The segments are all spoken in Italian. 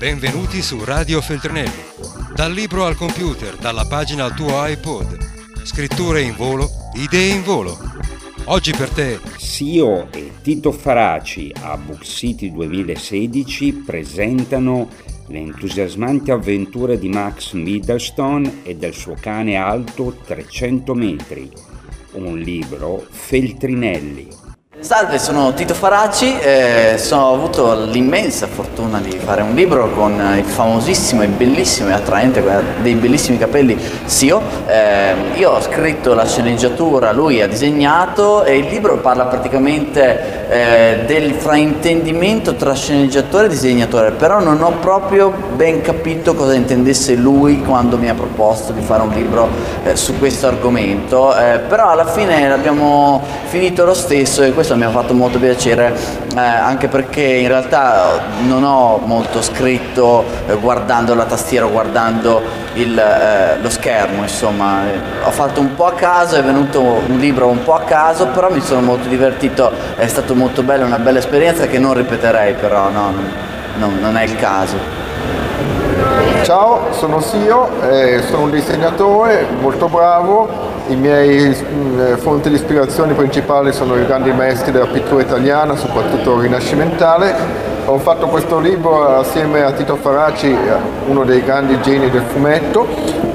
Benvenuti su Radio Feltrinelli. Dal libro al computer, dalla pagina al tuo iPod. Scritture in volo, idee in volo. Oggi per te Sio e Tito Faraci a Book City 2016 presentano le entusiasmanti avventure di Max Middlestone e del suo cane alto 300 metri. Un libro Feltrinelli. Salve, sono Tito Faraci e ho avuto l'immensa fortuna di fare un libro con il famosissimo e bellissimo e attraente, dei bellissimi capelli Sio. Eh, io ho scritto la sceneggiatura, lui ha disegnato e il libro parla praticamente eh, del fraintendimento tra sceneggiatore e disegnatore, però non ho proprio ben capito cosa intendesse lui quando mi ha proposto di fare un libro eh, su questo argomento, eh, però alla fine l'abbiamo finito lo stesso e questo questo mi ha fatto molto piacere eh, anche perché in realtà non ho molto scritto eh, guardando la tastiera guardando il, eh, lo schermo, insomma ho fatto un po' a caso, è venuto un libro un po' a caso, però mi sono molto divertito, è stato molto bello, una bella esperienza che non ripeterei però, no, no, non è il caso. Ciao, sono Sio, eh, sono un disegnatore molto bravo, i miei mm, fonti di ispirazione principali sono i grandi maestri della pittura italiana, soprattutto rinascimentale. Ho fatto questo libro assieme a Tito Faraci, uno dei grandi geni del fumetto,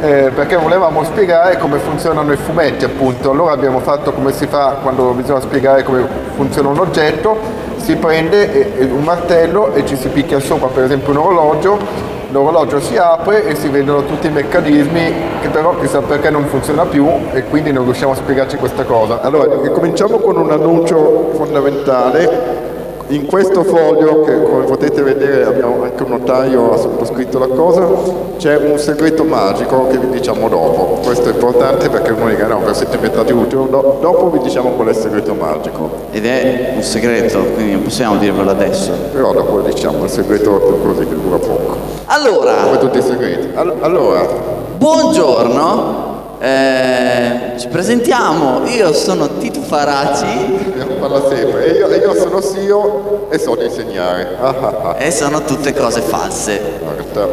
eh, perché volevamo spiegare come funzionano i fumetti appunto. Allora abbiamo fatto come si fa quando bisogna spiegare come funziona un oggetto, si prende un martello e ci si picchia sopra per esempio un orologio l'orologio si apre e si vedono tutti i meccanismi che però chissà perché non funziona più e quindi non riusciamo a spiegarci questa cosa. Allora, cominciamo con un annuncio fondamentale. In questo foglio, che come potete vedere abbiamo anche un notaio ha sottoscritto la cosa, c'è un segreto magico che vi diciamo dopo. Questo è importante perché uno dice no, per siete inventati utile, do, dopo vi diciamo qual è il segreto magico. Ed è un segreto, quindi non possiamo dirvelo adesso. Però dopo diciamo il segreto è così che dura poco. Allora, come tutti i segreti. allora, buongiorno. Eh, ci presentiamo, io sono Tito Faraci. Parla sempre, e io, io, sono Sio e so disegnare. Ah, ah, ah. E sono tutte cose false.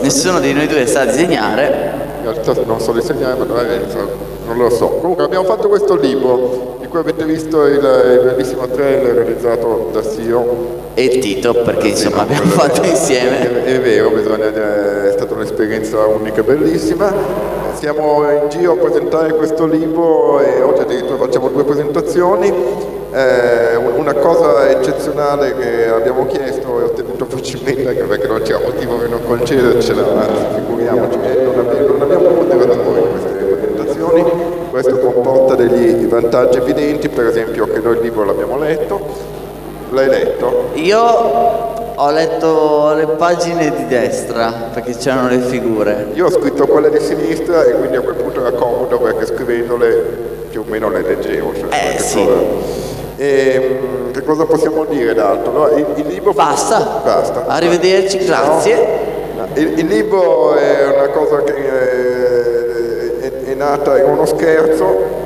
Nessuno di noi due sa disegnare. In realtà non so disegnare, ma non lo so. Comunque abbiamo fatto questo libro di cui avete visto il, il bellissimo trailer realizzato da Sio e Tito perché insomma abbiamo fatto insieme. È, è vero, bisogna, è stata un'esperienza unica bellissima. Siamo in giro a presentare questo libro e oggi addirittura facciamo due presentazioni. Eh, una cosa eccezionale che abbiamo chiesto e ottenuto facilmente anche perché non c'era motivo per non concedercela, anzi figuriamoci, non abbiamo, non abbiamo presentazioni, questo comporta degli vantaggi evidenti, per esempio che noi il libro l'abbiamo letto, L'hai letto? Io ho letto le pagine di destra perché c'erano le figure. Io ho scritto quelle di sinistra e quindi a quel punto era comodo perché scrivendole più o meno le leggevo. Cioè eh sì. E, ehm, che cosa possiamo dire d'altro? No, il, il, libro... Basta. Basta. Arrivederci, grazie. No. Il, il, libro è una cosa che è, è, nata, è uno scherzo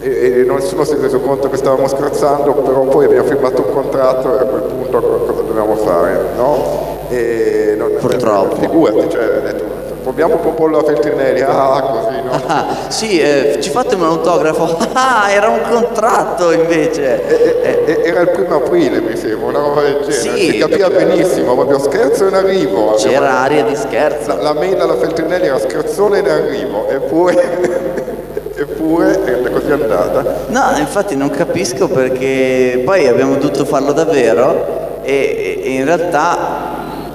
e, e nessuno si è reso conto che stavamo scherzando, però poi abbiamo firmato un contratto e a quel punto cosa dobbiamo fare, no? E non, Purtroppo. Figurati, cioè, detto, proviamo un po' pollo a Feltrinelli, ah, così, no? Ah, sì, eh, ci fate un autografo, ah, era un contratto invece. E, e, era il primo aprile, mi sembra, una roba del genere, sì, si capiva benissimo, proprio scherzo in arrivo. C'era aria di scherzo. La, la mail alla Feltrinelli era scherzone in arrivo, eppure... eppure è così andata. No, infatti non capisco perché poi abbiamo dovuto farlo davvero e, e in realtà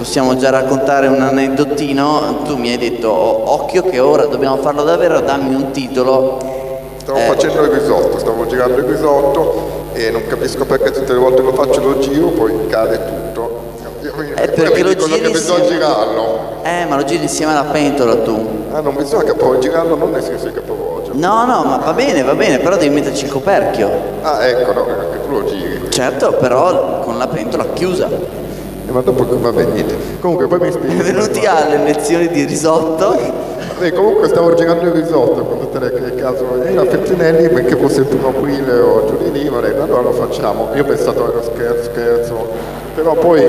possiamo già raccontare un aneddotino, tu mi hai detto oh, occhio che ora dobbiamo farlo davvero, dammi un titolo. Stavo eh. facendo il risotto, stavo girando il risotto e non capisco perché tutte le volte lo faccio lo giro, poi cade tutto. È perché lo giri che bisogna girarlo. Eh, ma lo giri insieme alla pentola tu. Ah, non bisogna capovolgirarlo, non nel senso di capovolgerlo. No, no, ma va bene, va bene, però devi metterci il coperchio. Ah, ecco, no, che tu lo giri. Certo, però con la pentola chiusa. Eh, ma dopo va bene. Comunque poi mi spieghi. Venuti alle lezioni di risotto. Beh, comunque stavo girando il risotto con tutte le caso. E a Pettinelli, perché fosse il primo aprile o giù di lì, allora lo facciamo. Io ho pensato era scherzo, scherzo. Però poi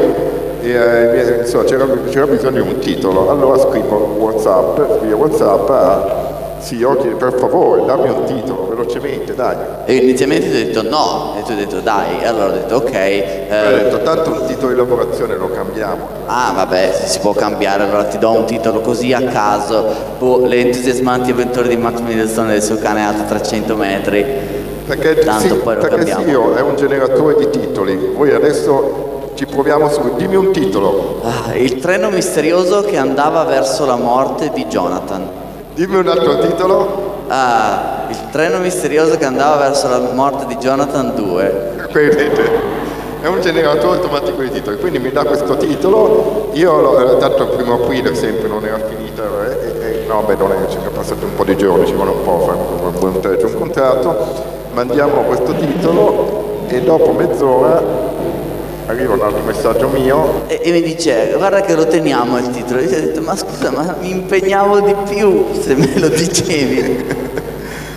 eh, insomma, c'era, c'era, bisogno di un titolo, allora scrivo Whatsapp, via Whatsapp a sì, oggi per favore dammi un titolo velocemente, dai. E inizialmente ti ho detto no, e tu hai detto dai, e allora ho detto ok. Eh, ho detto tanto un titolo di lavorazione lo cambiamo. Ah vabbè, si può cambiare, allora ti do un titolo così a caso, boh, le entusiasmanti avventure di Max Middleton e il suo cane alto 300 metri. Perché, Tanto sì, poi lo perché cambiamo. Sio è un generatore di titoli, voi adesso ci proviamo su, dimmi un titolo. Ah, il treno misterioso che andava verso la morte di Jonathan. Dimmi un altro titolo. Ah, il treno misterioso che andava verso la morte di Jonathan 2. Vedete, è un generatore automatico di titoli, quindi mi dà questo titolo, io l'ho dato il primo aprile, sempre non era finita, eh, e, e, no beh non è, ci sono passati un po' di giorni, ci vuole un po' fare un buon teggio, un contratto, mandiamo questo titolo e dopo mezz'ora arriva un altro messaggio mio. E, e, mi dice guarda che lo teniamo il titolo. Io ho detto ma scusa ma mi impegnavo di più se me lo dicevi.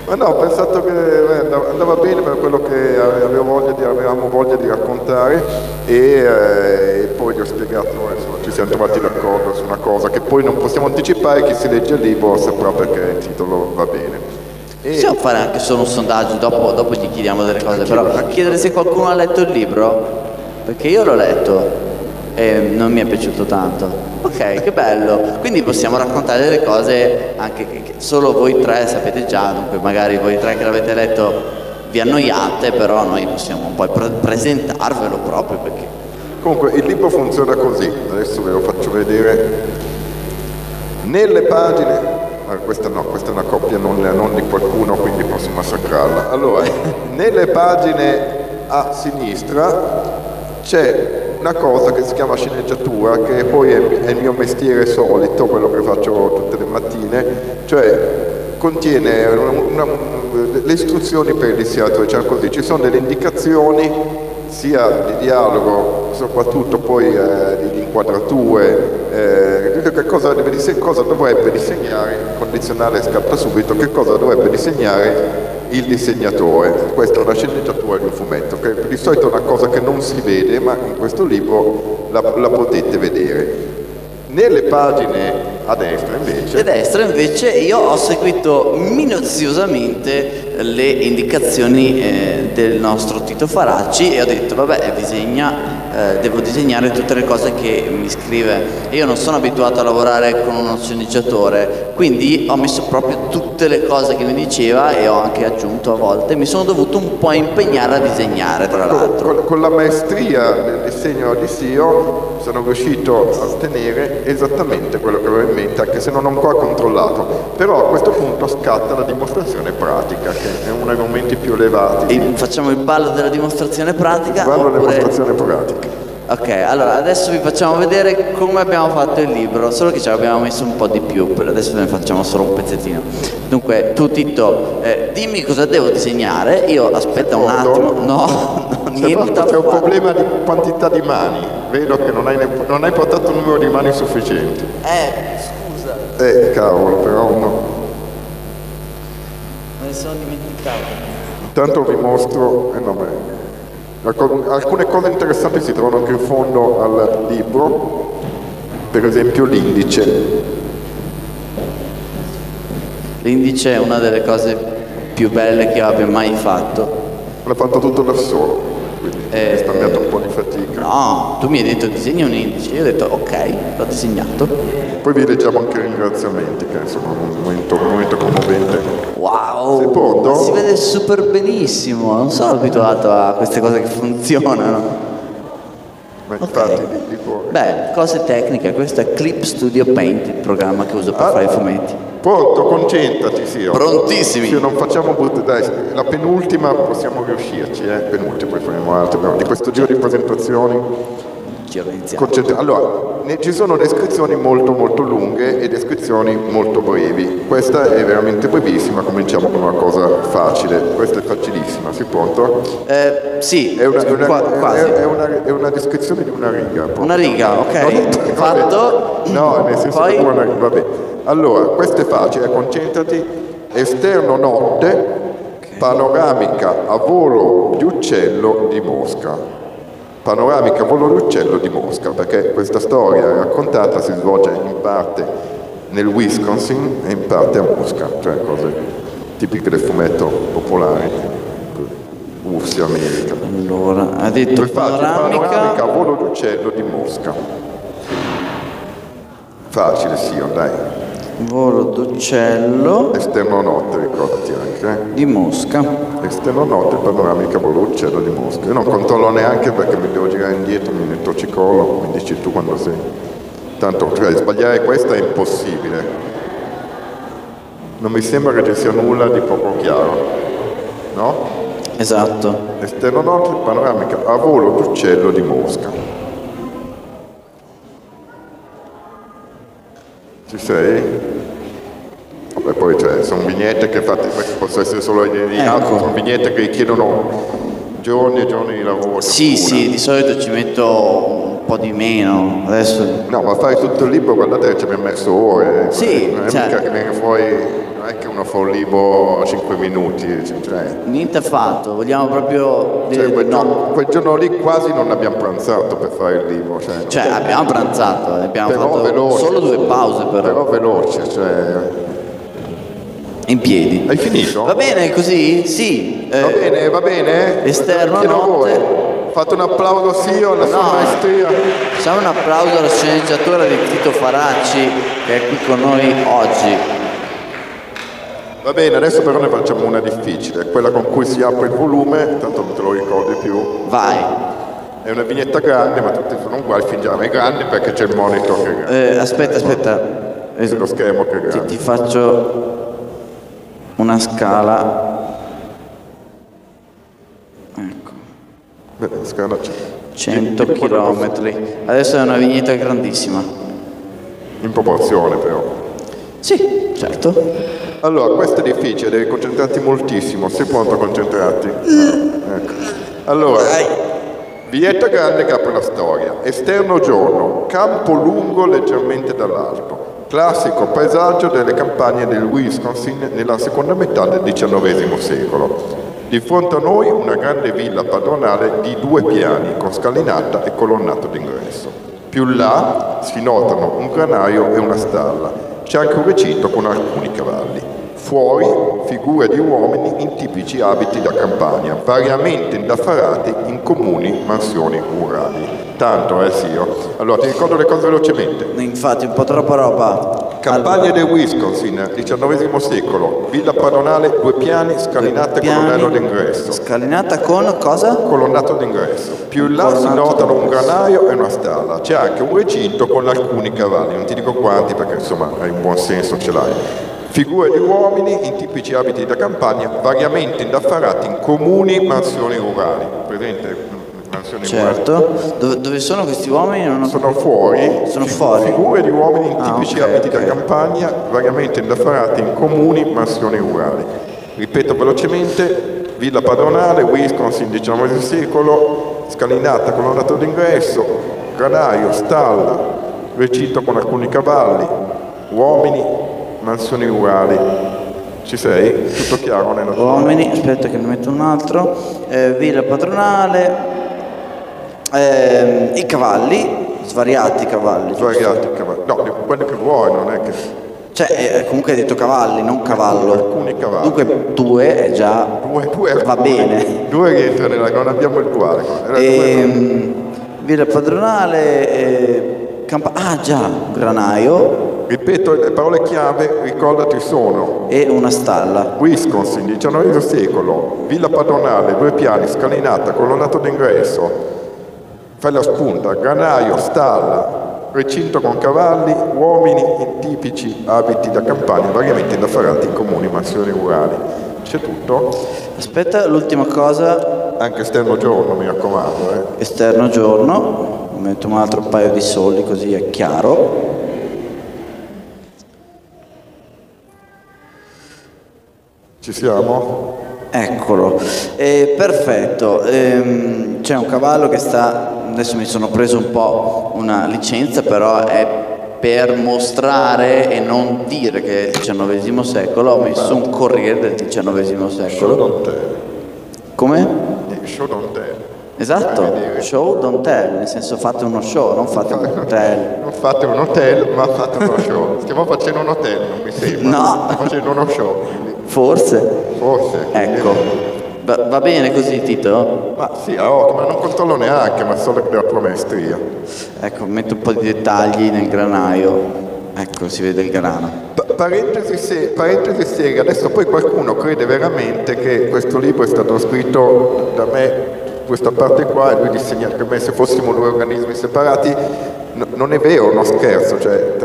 Ma no ho pensato che beh, andava bene per quello che avevo voglia di, avevamo voglia di raccontare e, eh, e poi gli ho spiegato insomma, ci siamo trovati d'accordo su una cosa che poi non possiamo anticipare chi si legge il libro saprà perché il titolo va bene. Possiamo fare anche solo un sondaggio, dopo, dopo gli chiediamo delle cose, però chiedere se qualcuno ha letto il libro perché io l'ho letto e non mi è piaciuto tanto. Ok, che bello. Quindi possiamo raccontare delle cose anche che, solo voi tre sapete già, dunque magari voi tre che l'avete letto vi annoiate, però noi possiamo poi pre- presentarvelo proprio perché... Comunque il libro funziona così, adesso ve lo faccio vedere. Nelle pagine Ah, questa no, questa è una coppia non, non, di qualcuno, quindi posso massacrarla. Allora, nelle pagine a sinistra c'è una cosa che si chiama sceneggiatura, che poi è, il mio mestiere solito, quello che faccio tutte le mattine, cioè contiene una, una, le istruzioni per il disegnatore, cioè così, ci sono delle indicazioni sia di dialogo, soprattutto poi eh, di inquadrature, eh, che cosa, deve, cosa dovrebbe disegnare, condizionale scatta subito, che cosa dovrebbe disegnare il disegnatore. Questa è una sceneggiatura di un fumetto, che di solito è una cosa che non si vede, ma in questo libro la, la potete vedere. Nelle pagine a destra invece. A destra invece io ho seguito minuziosamente le indicazioni eh, del nostro Tito Faracci e ho detto vabbè disegna eh, devo disegnare tutte le cose che mi scrive. Io non sono abituato a lavorare con uno sceneggiatore, quindi ho messo proprio tutte le cose che mi diceva e ho anche aggiunto a volte. Mi sono dovuto un po' impegnare a disegnare, tra l'altro. Con, con la maestria del disegno di SIO sono riuscito a ottenere esattamente quello che avevo in mente, anche se non ho ancora controllato. Però a questo punto scatta la dimostrazione pratica, che è uno dei momenti più elevati. E facciamo il ballo della dimostrazione pratica? Il ballo della dimostrazione pratica. Ok, allora adesso vi facciamo vedere come abbiamo fatto il libro, solo che ci abbiamo messo un po' di più, per adesso ne facciamo solo un pezzettino. Dunque, tu Tito, eh, dimmi cosa devo disegnare, io aspetta un attimo, no niente. C'è un problema di quantità di mani, vedo che non hai, non hai portato un numero di mani sufficiente. Eh, scusa. Eh, cavolo, però uno... Me ne sono dimenticato. Intanto vi mostro, eh no, beh. Alcune cose interessanti si trovano anche in fondo al libro, per esempio l'indice. L'indice è una delle cose più belle che io abbia mai fatto. L'ha fatto tutto da solo, quindi eh, è scambiato un po' di fatica. No, tu mi hai detto disegna un indice, io ho detto ok, l'ho disegnato. Poi vi leggiamo anche i ringraziamenti, che insomma è un momento, un momento commovente. Wow, Secondo? si vede super benissimo, non sono abituato a queste cose che funzionano. Beh, okay. Beh, cose tecniche, questo è Clip Studio Paint, il programma che uso per ah, fare i fumetti. Pronto, concentrati, sì. Prontissimi. Sì, non facciamo butte, dai, la penultima possiamo riuscirci, eh, penultima, poi faremo altre, però di questo giro di presentazioni. Allora, ci sono descrizioni molto molto lunghe e descrizioni molto brevi. Questa è veramente brevissima, cominciamo con una cosa facile. Questa è facilissima, si pronto? Eh, sì, è una, è, una, quasi. È, una, è una descrizione di una riga. Proprio. Una riga, ok. No, Fatto. No, nel senso Poi... che una riga, vabbè. Allora, questo è facile, concentrati. Esterno notte, panoramica a volo di uccello di Mosca. Panoramica volo d'uccello di Mosca, perché questa storia raccontata si svolge in parte nel Wisconsin e in parte a Mosca, cioè cose tipiche del fumetto popolare, UFSI America. Allora, ha detto faccio panoramica. panoramica volo d'uccello di Mosca. Facile, sì, dai. Volo d'uccello Esterno notte, ricordati anche. eh. di Mosca. Esterno notte, panoramica volo d'uccello di Mosca. Io non controllo neanche perché mi devo girare indietro, mi metto cicolo, mi dici tu quando sei. Tanto, cioè, sbagliare questa è impossibile. Non mi sembra che ci sia nulla di poco chiaro. No? Esatto. Esterno notte, panoramica a volo d'uccello di Mosca. Ci sei? Vabbè, poi cioè, sono vignette che queste possono essere solo idee di Ecco. altro, sono vignette che richiedono giorni e giorni di lavoro. Sì, ciascuna. sì, di solito ci metto un po' di meno. Adesso No, ma fare tutto il libro, guardate che ci abbiamo messo ore. Sì, non è cioè- mica che viene fuori, non è che uno fa un libro a 5 minuti, cioè, niente affatto, vogliamo proprio cioè, dire quel, di no. giorno, quel giorno lì quasi non abbiamo pranzato per fare il libro. Cioè, Cioè, abbiamo pranzato, abbiamo però fatto veloce, solo due pause però, Però veloce, cioè... in piedi. Hai finito? Va bene così? Sì. Va eh, bene, va bene? esterno notte. Fate un applauso sì alla sua No. maestria. Facciamo un applauso alla sceneggiatura di Tito Faracci che è qui con noi oggi. Va bene, adesso però ne facciamo una difficile, quella con cui si apre il volume, tanto non te lo ricordi più. Vai. È una vignetta grande, ma tutte sono uguali, fingiamo è grande perché c'è il monitor che è grande, Eh, aspetta, aspetta. Eh, c'è lo schermo che è ti, grande. ti faccio una scala. Ecco, Beh, la scala c'è. 100 Dimmi quando posso- km. Adesso è una vignetta grandissima. In proporzione però. Sì, certo. Allora, questo è difficile, devi concentrarti moltissimo, sei pronto a concentrarti? Ecco. Allora, Vai. vignetta grande che apre la storia. Esterno giorno, campo lungo leggermente dall'alto. Classico paesaggio delle campagne del Wisconsin nella seconda metà del XIX secolo. Di fronte a noi una grande villa padronale di due piani con scalinata e colonnato d'ingresso. Più là si notano un granaio e una stalla. C'è anche un recinto con alcuni cavalli. Fuori figure di uomini in tipici abiti da campagna, variamente indaffarati in comuni mansioni rurali. Tanto, eh sì. io. Allora, ti ricordo le cose velocemente. Infatti, un po' troppa roba. Campagne del Wisconsin, XIX secolo, villa padronale, due piani, scalinate Piani. colonnello d'ingresso. Scalinata con cosa? Colonnato d'ingresso. Più in là si notano un granaio e una stalla. C'è anche un recinto con alcuni cavalli, non ti dico quanti perché insomma hai un buon senso, ce l'hai. Figure di uomini in tipici abiti da campagna, variamente indaffarati in comuni mansioni rurali. Presente? Mansioni rurali. Certo. Dove, dove sono questi uomini? Ho Sono fuori, Sono fuori. figure di uomini in Ah, tipici ok, abiti da ok. campagna, variamente indaffarati in comuni mansioni rurali. Ripeto velocemente, villa padronale, Wisconsin, XIX secolo, scalinata, colonnato d'ingresso, granaio, stalla, recinto con alcuni cavalli, uomini, mansioni rurali. Ci sei? Tutto chiaro nella tua? uomini, aspetta che ne metto un altro. Eh, villa padronale. ehm, I cavalli, svariati cavalli. Svariati cavalli. No, quelli che vuoi, non è che... Cioè, eh, comunque hai detto cavalli, non cavallo. Alcuni cavalli. Dunque due è già Due, due va alcuni. bene. Due rientrano nella, non abbiamo il quale. Due- Ehm, villa padronale, eh, campa- ah già, granaio Ripeto, le parole chiave, ricordati, sono e una stalla. Wisconsin, XIX secolo, villa padronale, due piani, scalinata, colonnato d'ingresso, fai la spunta, granaio, stalla, recinto con cavalli, uomini in tipici abiti da campagna, variamente indaffarati in comuni mansioni rurali. C'è tutto? Aspetta, l'ultima cosa, Anche esterno giorno, mi raccomando. Eh. esterno giorno, metto un altro paio di soldi così è chiaro. Ci siamo? Eccolo, Eh, perfetto. Ehm, c'è un cavallo che sta, adesso mi sono preso un po' una licenza, però è per mostrare e non dire che è il XIX secolo, ho messo un corriere del XIX secolo. don't tell. Come? Don't tell. Esatto, show don't tell, nel senso fate uno show, non fate un hotel. Non fate un hotel, ma fate uno show. Stiamo facendo un hotel, non mi sembra. No. Stiamo facendo uno show. Forse. Forse. Ecco. Va, va bene così Tito? Ma sì, oh, ma non controllo neanche, ma solo la tua maestria. Ecco, metto un po' di dettagli nel granaio. Ecco, si vede il grano. Pa- parentesi, se- parentesi seria, adesso poi qualcuno crede veramente che questo libro è stato scritto da me, questa parte qua, e lui disegna come se fossimo due organismi separati. No- non è vero, uno scherzo, cioè,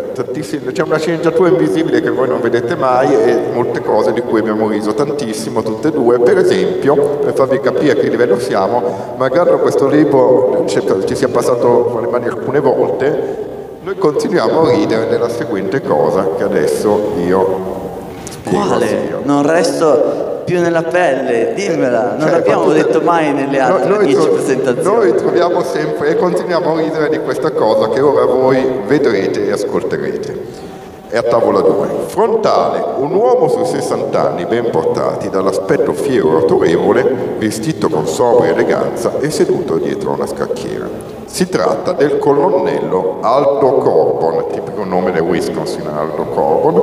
c'è una sceneggiatura invisibile che voi non vedete mai e molte cose di cui abbiamo riso tantissimo, tutte e due. Per esempio, per farvi capire a che livello siamo, malgrado questo libro ci sia passato fra le mani alcune volte, noi continuiamo a ridere della seguente cosa che adesso io spiego. Quale? Io. Non resto più nella pelle, dimmela. Non Cioè, l'abbiamo fatto- detto mai nelle Noi- altre noi 10 tro- presentazioni. Noi troviamo sempre e continuiamo a ridere di questa cosa che ora voi vedrete e ascolterete. È a tavola 2. Frontale, un uomo su 60 anni ben portati, dall'aspetto fiero e autorevole, vestito con sobria eleganza e seduto dietro a una scacchiera. Si tratta del colonnello Aldo Corbon, tipico nome del Wisconsin Aldo Corbon,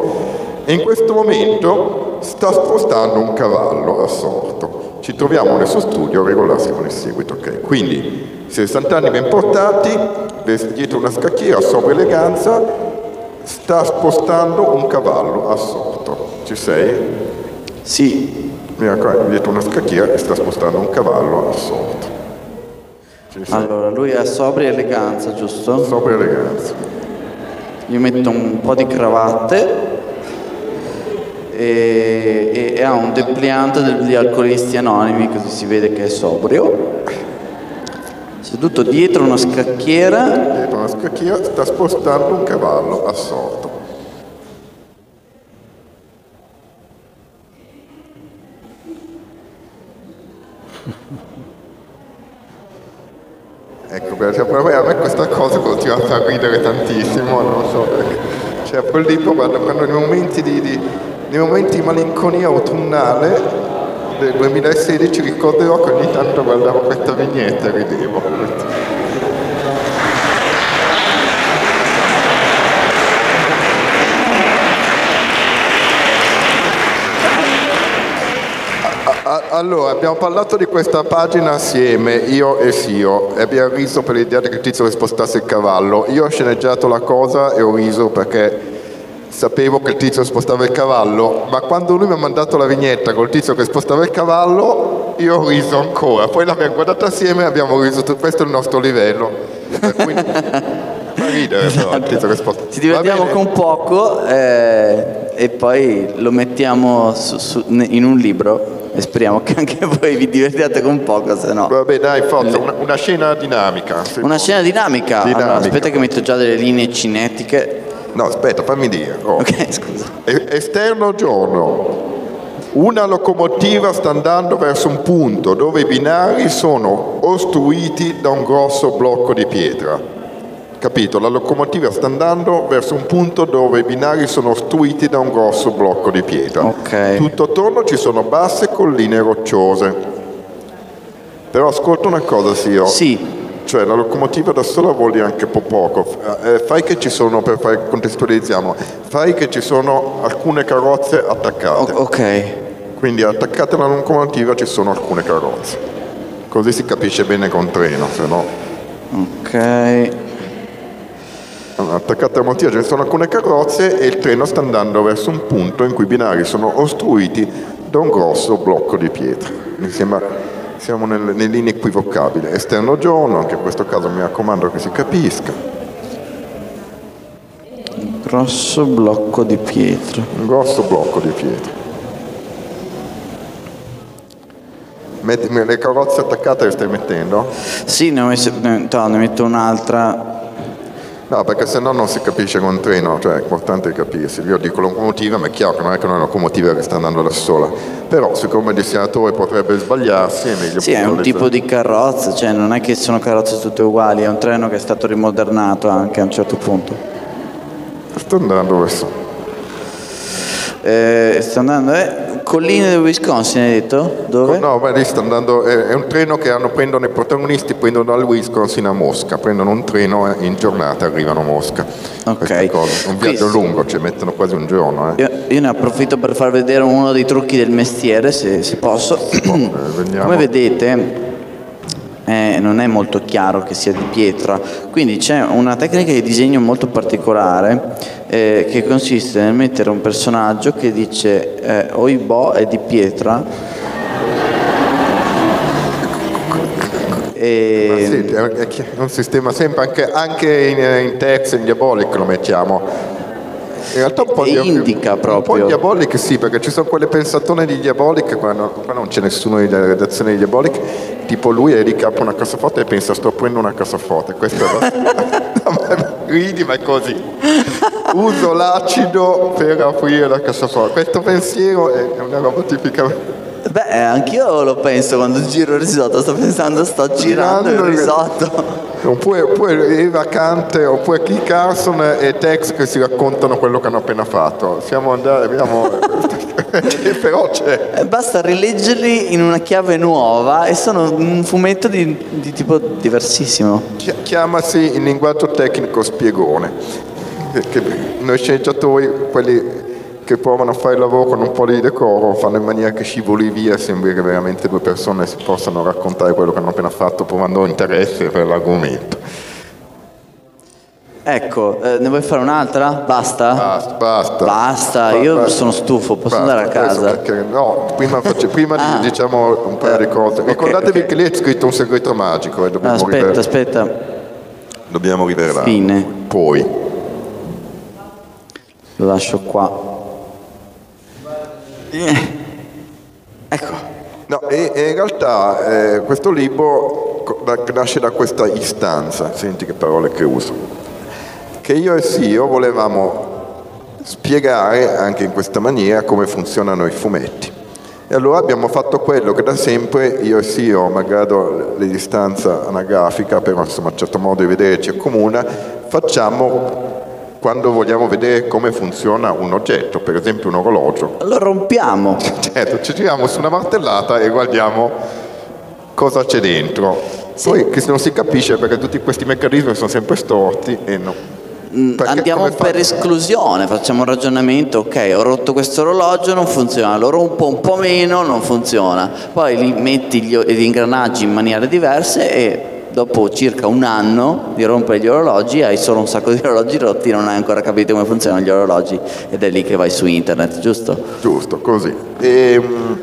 e in questo momento sta spostando un cavallo assorto. Ci troviamo nel suo studio a regolarsi con il seguito. ok? Quindi 60 anni ben portati, dietro una scacchiera, sobria eleganza, sta spostando un cavallo assorto. Ci sei? Sì, dietro una scacchiera e sta spostando un cavallo assorto. Allora lui ha sobria eleganza, giusto? Sobria eleganza. Gli metto un po' di cravatte e, e- ha un depliante degli alcolisti anonimi, così si vede che è sobrio. Seduto dietro una scacchiera, Dietro una scacchiera sta spostando un cavallo assorto. Ecco, perché poi a me questa cosa continua a far ridere tantissimo, non so perché. Cioè, quel libro quando, quando nei momenti di, di- nei momenti di malinconia autunnale del 2016 ricorderò che ogni tanto guardavo questa vignetta e ridevo. A- Allora, abbiamo parlato di questa pagina assieme, io e Sio, e abbiamo riso per l'idea che il tizio che spostasse il cavallo. Io ho sceneggiato la cosa e ho riso perché sapevo che il tizio spostava il cavallo, ma quando lui mi ha mandato la vignetta col tizio che spostava il cavallo, io ho riso ancora. Poi l'abbiamo guardata assieme e abbiamo riso, questo è il nostro livello. Eh, Quindi, fa ridere però il tizio che sposta. ci divertiamo con poco eh, e poi lo mettiamo su- su- in un libro e speriamo che anche voi vi divertiate con poco, se no. Vabbè dai, forza, una, una scena dinamica. Una scena dinamica. Dinamica. Allora, aspetta che metto già delle linee cinetiche. No, aspetta, fammi dire. Oh. Ok, scusa. E- Esterno giorno. Una locomotiva sta andando verso un punto dove i binari sono ostruiti da un grosso blocco di pietra. Capito? La locomotiva sta andando verso un punto dove i binari sono ostruiti da un grosso blocco di pietra. Ok. Tutto attorno ci sono basse colline rocciose. Però ascolta una cosa, Sio. Sì, Cioè la locomotiva da sola vuol dire anche po' poco. Eh, fai che ci sono, per fare, contestualizziamo, fai che ci sono alcune carrozze attaccate. o- ok. Quindi attaccate alla locomotiva ci sono alcune carrozze. Così si capisce bene con treno, se no. Ok. Attaccate alla locomotiva ci sono alcune carrozze e il treno sta andando verso un punto in cui i binari sono ostruiti da un grosso blocco di pietra. Mi sembra siamo nelle inequivocabili. Esterno giorno, anche in questo caso mi raccomando che si capisca. Grosso blocco di pietra. Un grosso blocco di pietra. Metti, le carrozze attaccate le stai mettendo? Sì, ne, ho messo- ne- no, ne metto un'altra. No, perché se no non si capisce con un treno, cioè è importante capirsi. Io dico locomotiva, ma è chiaro che non è che una locomotiva che sta andando da sola. Però siccome il destinatore potrebbe sbagliarsi, è meglio Sì, è un tipo di carrozza, cioè non è che sono carrozze tutte uguali, è un treno che è stato rimodernato anche a un certo punto. Sta andando verso. Eh, sta andando, eh, colline del Wisconsin, hai detto? Dove? No, ma lì sta andando, è, un treno che hanno, prendono i protagonisti, prendono dal Wisconsin a Mosca, prendono un treno in giornata arrivano a Mosca. Ok. Un viaggio lungo, ci mettono quasi un giorno. Eh. Io, io ne approfitto per far vedere uno dei trucchi del mestiere, se, se posso. vediamo. Come vedete, eh, non è molto chiaro che sia di pietra, quindi c'è una tecnica di disegno molto particolare eh, che consiste nel mettere un personaggio che dice eh, Oibò è di pietra. E, sì, è un sistema sempre, anche, anche in, in e in Diabolic lo mettiamo. In realtà un po' E di, indica Un po' proprio. di Diabolic sì, perché ci sono quelle pensatone di Diabolic, qua, no- qua non c'è nessuno della redazione di Diabolic, tipo lui è lì che apre una cassaforte e pensa sto aprendo una cassaforte, questo è ma ridi ma è così. Uso l'acido per aprire la cassaforte. Questo pensiero è una roba tipica. Beh, anch'io lo penso quando giro il risotto, sto pensando sto girando Girando il- risotto. Oppure, oppure Eva Kant, oppure Key Carson e Tex che si raccontano quello che hanno appena fatto. Siamo andati, abbiamo... però c'è. Eh, Basta rileggerli in una chiave nuova e sono un fumetto di, di tipo diversissimo. Chi- Chiamasi in linguaggio tecnico spiegone. Che noi sceneggiatori, quelli che provano a fare il lavoro con un po' di decoro, fanno in maniera che scivoli via e sembri che veramente due persone si possano raccontare quello che hanno appena fatto provando interesse per l'argomento. Ecco, eh, ne vuoi fare un'altra? Basta? Basta, basta. Basta, Ba- io basta. sono stufo, posso Basta, andare a casa? perché- no, prima, faccio- prima Ah. diciamo un paio di cose. Ricordatevi ok. che lì è scritto un segreto magico e Ah, dobbiamo, aspetta, rivelare. aspetta. dobbiamo rivelarlo. Fine. Poi, Lo lascio qua. Eh. Ecco. no, e, e in realtà eh, questo libro nasce da questa istanza, senti che parole che uso, che io e Sio volevamo spiegare anche in questa maniera come funzionano i fumetti. E allora abbiamo fatto quello che da sempre io e Sio, malgrado le distanze anagrafica, però insomma un certo modo di vedere ci accomuna, facciamo quando vogliamo vedere come funziona un oggetto, per esempio un orologio. Lo rompiamo. Certo, ci giriamo su una martellata e guardiamo cosa c'è dentro. Poi che non si capisce perché tutti questi meccanismi sono sempre storti e no. Mm, Perché Andiamo per esclusione, facciamo un ragionamento, ok, ho rotto questo orologio, non funziona, lo rompo un po' meno, non funziona. Poi li metti gli, gli ingranaggi in maniere diverse e dopo circa un anno di rompere gli orologi hai solo un sacco di orologi rotti, non hai ancora capito come funzionano gli orologi ed è lì che vai su internet, giusto? Giusto, così. E, mm,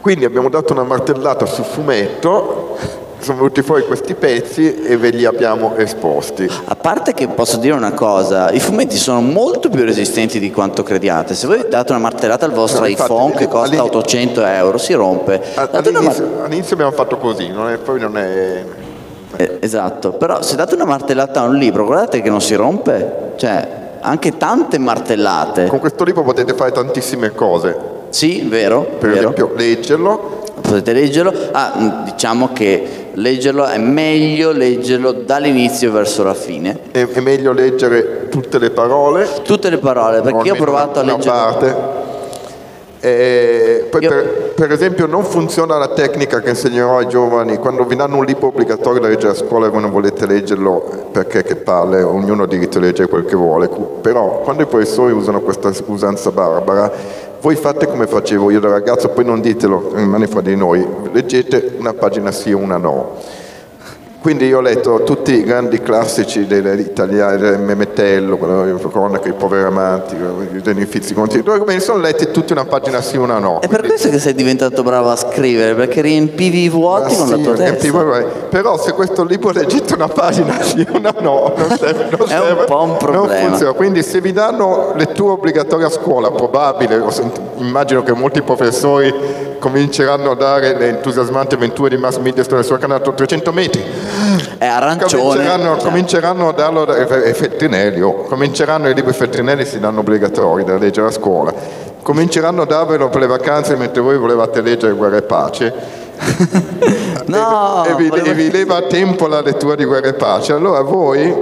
quindi abbiamo dato una martellata sul fumetto, sono venuti fuori questi pezzi e ve li abbiamo esposti. A parte che posso dire una cosa, i fumetti sono molto più resistenti di quanto crediate. Se voi date una martellata al vostro No, infatti, iPhone che costa all'inizio- 800 euro, si rompe. A- Date una mar- All'inizio, all'inizio abbiamo fatto così, non è- poi non è... Eh, esatto, però se date una martellata a un libro, guardate che non si rompe. Cioè, anche tante martellate. Con questo libro potete fare tantissime cose, Sì, vero, per vero. esempio leggerlo, Potete leggerlo. Ah, mm, diciamo che leggerlo è meglio leggerlo dall'inizio verso la fine. è, è meglio leggere tutte le parole, Tutte le parole, perché io ho provato a leggere. parte. E poi per, per esempio non funziona la tecnica che insegnerò ai giovani quando vi danno un libro obbligatorio da leggere a scuola e voi non volete leggerlo perché che palle, ognuno ha diritto di leggere quel che vuole, però quando i professori usano questa usanza barbara voi fate come facevo io da ragazzo, poi non ditelo, rimane fra di noi, leggete una pagina sì e una no. Quindi io ho letto tutti i grandi classici dell'italiano, del Memetello, Cronaca, i poveri amanti, degli Uffizi Conti, dove me li sono letti tutti una pagina sì una no. È per questo che sei diventato bravo a scrivere, perché riempivi i vuoti Ah, con la sì, tua testa. riempivo-. Però se questo libro leggete una pagina sì una no, non serve, non È un serve, po' un Non problema. funziona. Quindi se vi danno lettura obbligatoria a scuola, probabile, immagino che molti professori cominceranno a dare le entusiasmanti avventure di mass media sulla sua canale a 300 metri. È arancione. Cominceranno, cominceranno a darlo da- e Feltrinelli, oh, cominceranno i libri Feltrinelli si danno obbligatori da leggere a scuola. Cominceranno a darvelo per le vacanze mentre voi volevate leggere Guerra e Pace. No, e, vi, volevo- e vi leva a tempo la lettura di Guerra e Pace. Allora voi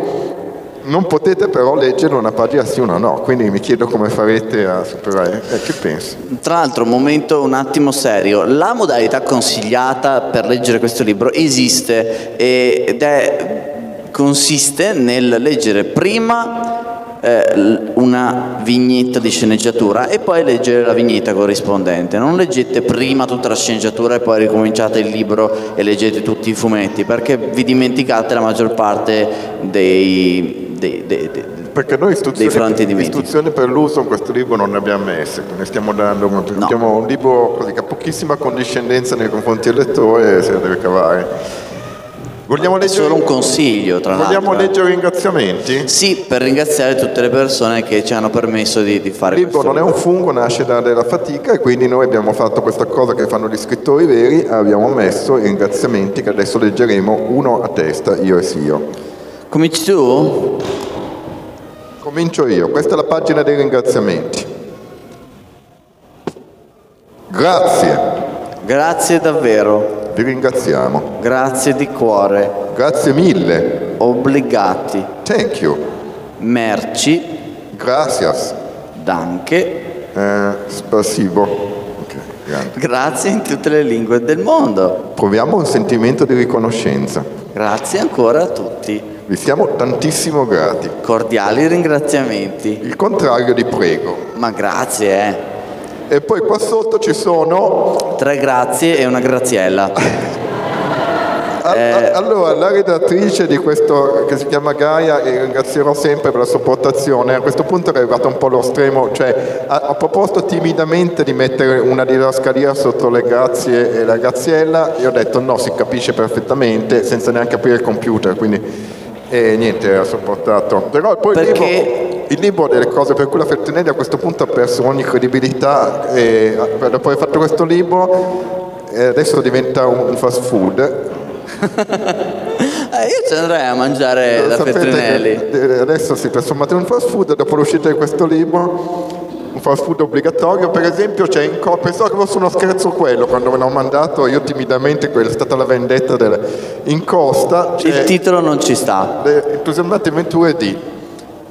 Non potete però leggere una pagina sì o una no, quindi mi chiedo come farete a superare. Eh, che pensi? Tra l'altro, un momento un attimo serio, la modalità consigliata per leggere questo libro esiste ed è, consiste nel leggere prima eh, una vignetta di sceneggiatura e poi leggere la vignetta corrispondente. Non leggete prima tutta la sceneggiatura e poi ricominciate il libro e leggete tutti i fumetti perché vi dimenticate la maggior parte dei, dei, dei, dei perché noi istruzioni, istruzioni, per l'uso in questo libro non ne abbiamo messe, ne stiamo dando no. abbiamo un libro così, che ha pochissima condiscendenza nei confronti del lettore e se la deve cavare. Vogliamo leggere... solo un consiglio, tra l'altro. Vogliamo eh. leggere ringraziamenti? Sì, per ringraziare tutte le persone che ci hanno permesso di, di fare Il libro non è un fungo, nasce dalla fatica e quindi noi abbiamo fatto questa cosa che fanno gli scrittori veri, abbiamo messo i ringraziamenti che adesso leggeremo uno a testa, io e Sio. Cominci tu? Comincio io, questa è la pagina dei ringraziamenti. Grazie. Grazie davvero. Vi ringraziamo. Grazie di cuore. Grazie mille. Obbligati. Thank you. Merci. Gracias. Danke. Eh, spasibo. Grazie in tutte le lingue del mondo. Proviamo un sentimento di riconoscenza. Grazie ancora a tutti. Vi siamo tantissimo grati. Cordiali ringraziamenti. Il contrario di prego. Ma grazie, eh. E poi qua sotto ci sono... Tre grazie e una graziella. eh... Allora, la redattrice di questo, che si chiama Gaia, e ringrazierò sempre per la sopportazione, a questo punto è arrivato un po' allo stremo, cioè ha, ha proposto timidamente di mettere una didascalia sotto le grazie e la graziella, io ho detto no, si capisce perfettamente, senza neanche aprire il computer, quindi... E niente, ha sopportato. Però poi Perché... il libro, il libro delle cose per cui la Feltrinelli a questo punto ha perso ogni credibilità e dopo aver fatto questo libro adesso diventa un fast food. eh, io ci andrei a mangiare da Feltrinelli. Adesso si è trasformato in un fast food dopo l'uscita di questo libro un fast food obbligatorio, per esempio c'è in co- pensavo che fosse uno scherzo quello, quando me l'ho mandato io timidamente, quella è stata la vendetta del, in costa. Il titolo non ci sta. Le entusiasmate avventure di...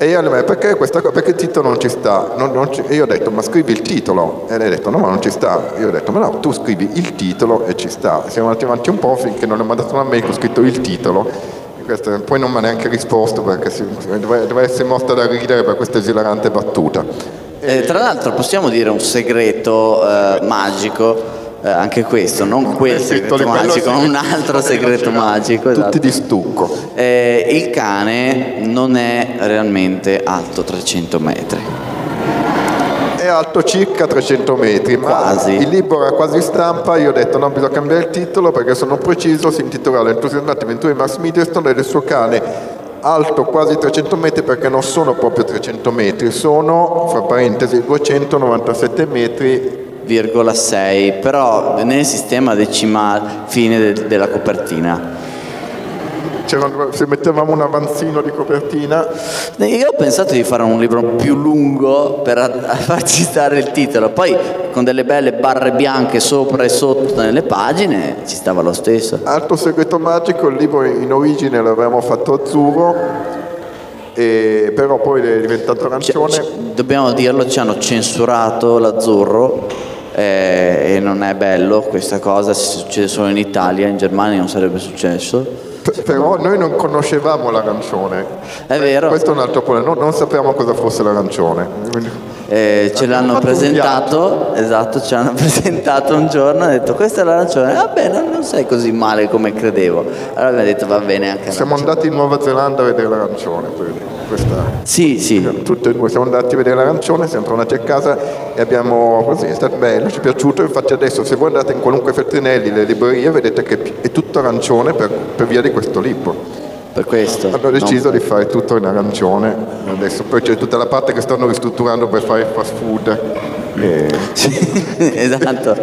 E io le perché questa cosa? Perché il titolo non ci sta? Non, non ci, e io ho detto, ma scrivi il titolo. E lei ha detto, no, ma non ci sta. Io ho detto, ma no, tu scrivi il titolo e ci sta. Siamo andati avanti un po' finché non ho mandato una mail, ho scritto il titolo. Poi non mi ha neanche risposto perché si, doveva essere morta da ridere per questa esilarante battuta. Eh, tra l'altro possiamo dire un segreto eh, magico, eh, anche questo, non quel segreto magico, ma un altro segreto magico. Esatto. Tutti di stucco. Eh, il cane non è realmente alto 300 metri. È alto circa 300 metri, ma quasi. il libro era quasi stampa, io ho detto no, bisogna cambiare il titolo perché sono preciso, si intitola L'entusiasmante avventure di Max Middleton e del suo cane alto quasi 300 metri perché non sono proprio 300 metri, sono, fra parentesi, 297 metri. 6, però nel sistema decimale fine de- della copertina. Se mettevamo un avanzino di copertina. Io ho pensato di fare un libro più lungo per farci stare il titolo, poi con delle belle barre bianche sopra e sotto nelle pagine ci stava lo stesso. Altro segreto magico, il libro in origine l'avevamo fatto azzurro, e però poi è diventato arancione. C- dobbiamo dirlo, ci hanno censurato l'azzurro eh, e non è bello questa cosa, se succede solo in Italia, in Germania non sarebbe successo però noi non conoscevamo l'arancione. È vero. Questo è un altro problema, non, non sapevamo cosa fosse l'arancione. Eh, ce l'hanno presentato, esatto, ce l'hanno presentato un giorno, hanno detto questa è l'arancione, vabbè non, non sei così male come credevo. Allora abbiamo detto va bene anche Siamo andati in Nuova Zelanda a vedere l'arancione. Questa, sì, sì. Tutte e due siamo andati a vedere l'arancione, siamo tornati a casa e abbiamo così, è stato bello, ci è piaciuto, infatti adesso se voi andate in qualunque Feltrinelli, le librerie, vedete che è tutto arancione per, per via di questo libro. Per questo. Hanno deciso no. di fare tutto in arancione, adesso poi c'è tutta la parte che stanno ristrutturando per fare fast food. E... Sì, esatto.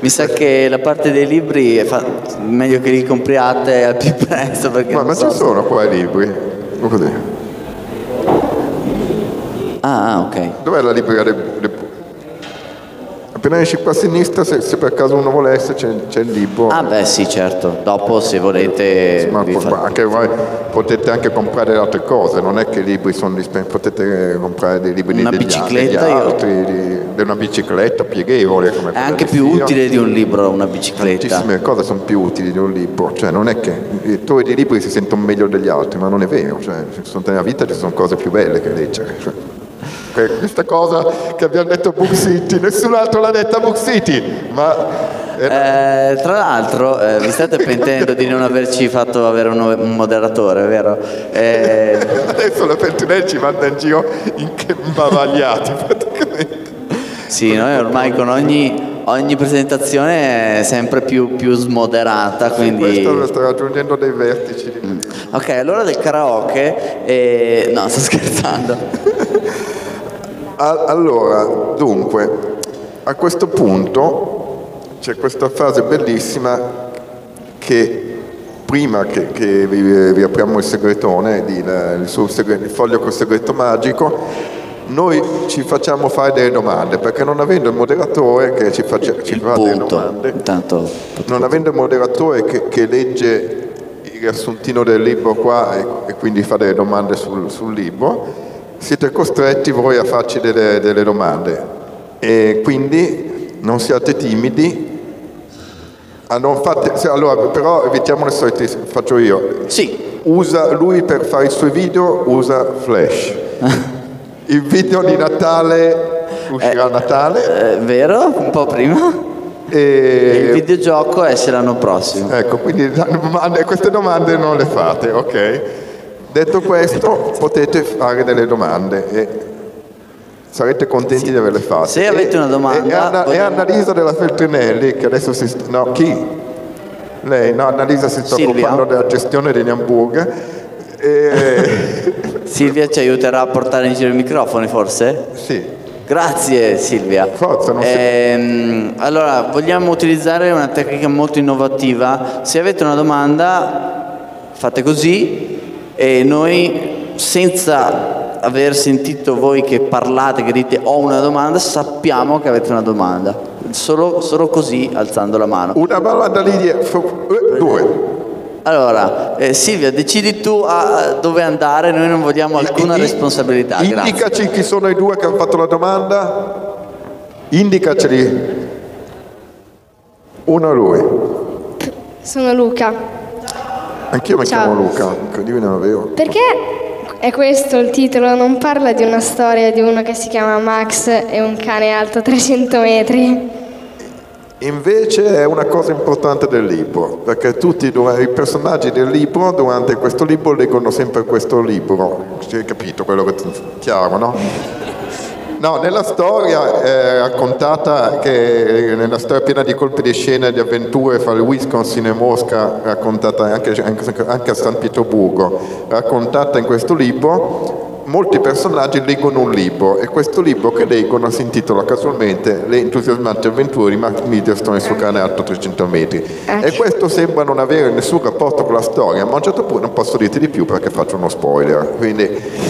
Mi sa che la parte dei libri è fa... meglio che li compriate al più presto. Ma, ma so ci sono qua i libri? Così. Ah, ok. Dov'è la libreria del... appena esci qua a sinistra, se, se per caso uno volesse, c'è, c'è il libro. Ah beh sì certo, dopo se volete... Ma po- anche voi potete anche comprare altre cose, non è che i libri sono dispen- potete comprare dei libri Una degli, bicicletta, degli io- altri, di, di una bicicletta pieghevole come È anche più utile di un libro una bicicletta. Tantissime cose sono più utili di un libro, cioè non è che i lettori di libri si sentono meglio degli altri, ma non è vero, cioè, nella vita ci sono cose più belle che leggere. cioè. Que- Questa cosa che abbiamo detto Book City, nessun altro l'ha detta Book City, ma Eh, tra l'altro, eh, vi state pentendo di non averci fatto avere un, un moderatore, vero? Eh, adesso la Feltrinelli ci manda in giro in che imbavagliati praticamente. sì, noi ormai con ogni, ogni presentazione è sempre più, più smoderata, quindi... Questo sta raggiungendo dei vertici. di- Ok, allora del karaoke... eh, no, sto scherzando. Allora, dunque, a questo punto c'è questa frase bellissima che prima che, che vi, vi apriamo il segretone, il, suo segre- il foglio col segreto magico, noi ci facciamo fare delle domande, perché non avendo il moderatore che ci, faccia, ci fa delle punto. domande, Intanto... non avendo il moderatore che, che legge il riassuntino del libro qua e, e quindi fa delle domande sul, sul libro, siete costretti voi a farci delle, delle domande. E quindi non siate timidi. Ah, non fate, allora, però evitiamo le solite, faccio io. Sì, Usa, lui per fare i suoi video usa Flash. Il video di Natale uscirà a Natale. eh, vero? Un po' prima. E Il videogioco esce l'anno prossimo. Ecco, quindi domande- queste domande non le fate, ok? Detto questo, potete fare delle domande e sarete contenti di averle fatte. Se avete una domanda, E, e Anna- e Annalisa della Feltrinelli, che adesso si... No, chi? Lei, no, Annalisa si sta Silvia. occupando della gestione degli hamburger. E, Silvia ci aiuterà a portare in giro i microfoni, forse? sì, Grazie Silvia. Forza, non si- Ehm, allora, vogliamo utilizzare una tecnica molto innovativa. Se avete una domanda, fate così e noi, senza aver sentito voi che parlate, che dite ho una domanda, sappiamo che avete una domanda. Solo, solo così, alzando la mano. una domanda lì dietro. Due. Allora, eh, Silvia, decidi tu dove andare, noi non vogliamo alcuna I- responsabilità. Grazie. Indicaci chi sono i due che hanno fatto la domanda. Indicaceli. Uno lui. Sono Luca. Anch'io mi Ciao. chiamo Luca, incredibile non è vero. Perché è questo il titolo? Non parla di una storia di uno che si chiama Max e un cane alto 300 metri. Invece è una cosa importante del libro, perché tutti i personaggi del libro durante questo libro leggono sempre questo libro. Ci hai capito quello che chiaro, no? No, nella storia è raccontata che nella storia piena di colpi di scena e di avventure fra il Wisconsin e Mosca, raccontata anche, anche a San Pietroburgo, raccontata in questo libro, molti personaggi leggono un libro e questo libro che leggono si intitola casualmente Le entusiasmanti avventure di Max Middleton e il suo cane alto 300 metri. E questo sembra non avere nessun rapporto con la storia, ma a un certo punto non posso dirti di più perché faccio uno spoiler. Quindi,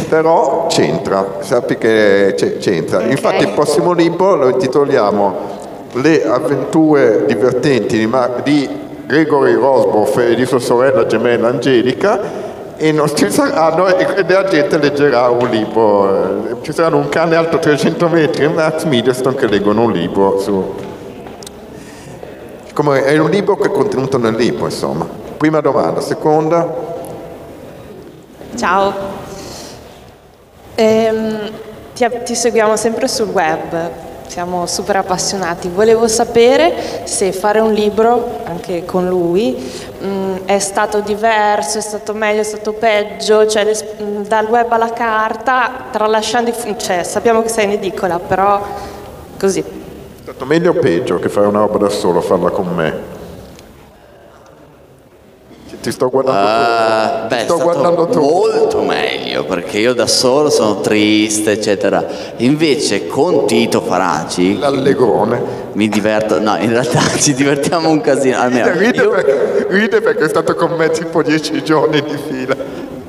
però c'entra, sappi che c'entra. Infatti il prossimo libro lo intitoliamo Le avventure divertenti di, Ma- di Gregory Rosboff e di sua sorella gemella Angelica e non ci saranno e la gente leggerà un libro eh, ci saranno un cane alto 300 metri e Max Middleton che leggono un libro su come è un libro che è contenuto nel libro insomma. Prima domanda seconda? Ciao. Ehm, ti, ti seguiamo sempre sul web, siamo super appassionati. Volevo sapere se fare un libro anche con lui mh, è stato diverso, è stato meglio, è stato peggio, cioè l'es- mh, dal web alla carta, tralasciando i cioè, sappiamo che sei in edicola, però così. è stato meglio o peggio che fare una roba da solo farla con me Ti- sto guardando tu. beh, sto guardando tu molto meglio perché io da solo sono triste, eccetera. Invece con Tito Faraci l'allegone mi diverto, no, in realtà ci divertiamo un casino. Almeno ride, io- perché, ride perché è stato con me tipo dieci giorni di fila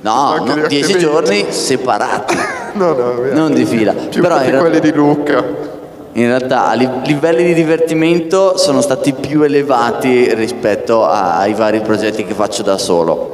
no, no, gli dieci giorni separati, no no non di fila. più Però che in quelli di Luca in realtà i livelli di divertimento sono stati più elevati rispetto ai vari progetti che faccio da solo.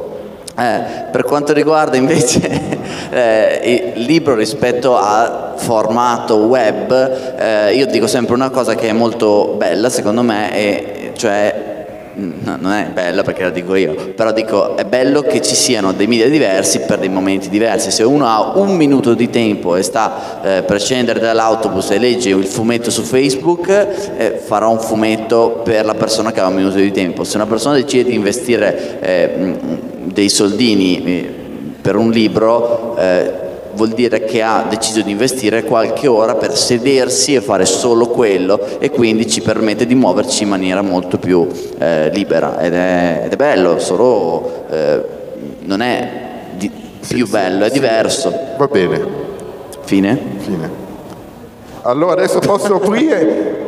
Eh, per quanto riguarda invece eh, il libro rispetto al formato web, eh, io dico sempre una cosa che è molto bella secondo me, e, cioè no, non è bella perché la dico io, però dico è bello che ci siano dei media diversi per dei momenti diversi. Se uno ha un minuto di tempo e sta eh, per scendere dall'autobus e legge il fumetto su Facebook, eh, farà un fumetto per la persona che ha un minuto di tempo. Se una persona decide di investire eh, dei soldini eh, per un libro, eh, vuol dire che ha deciso di investire qualche ora per sedersi e fare solo quello e quindi ci permette di muoverci in maniera molto più eh, libera ed è, ed è, bello, solo eh, non è di, più sì, bello, sì, è diverso. Sì. Va bene. Fine? Fine. Allora adesso posso aprire.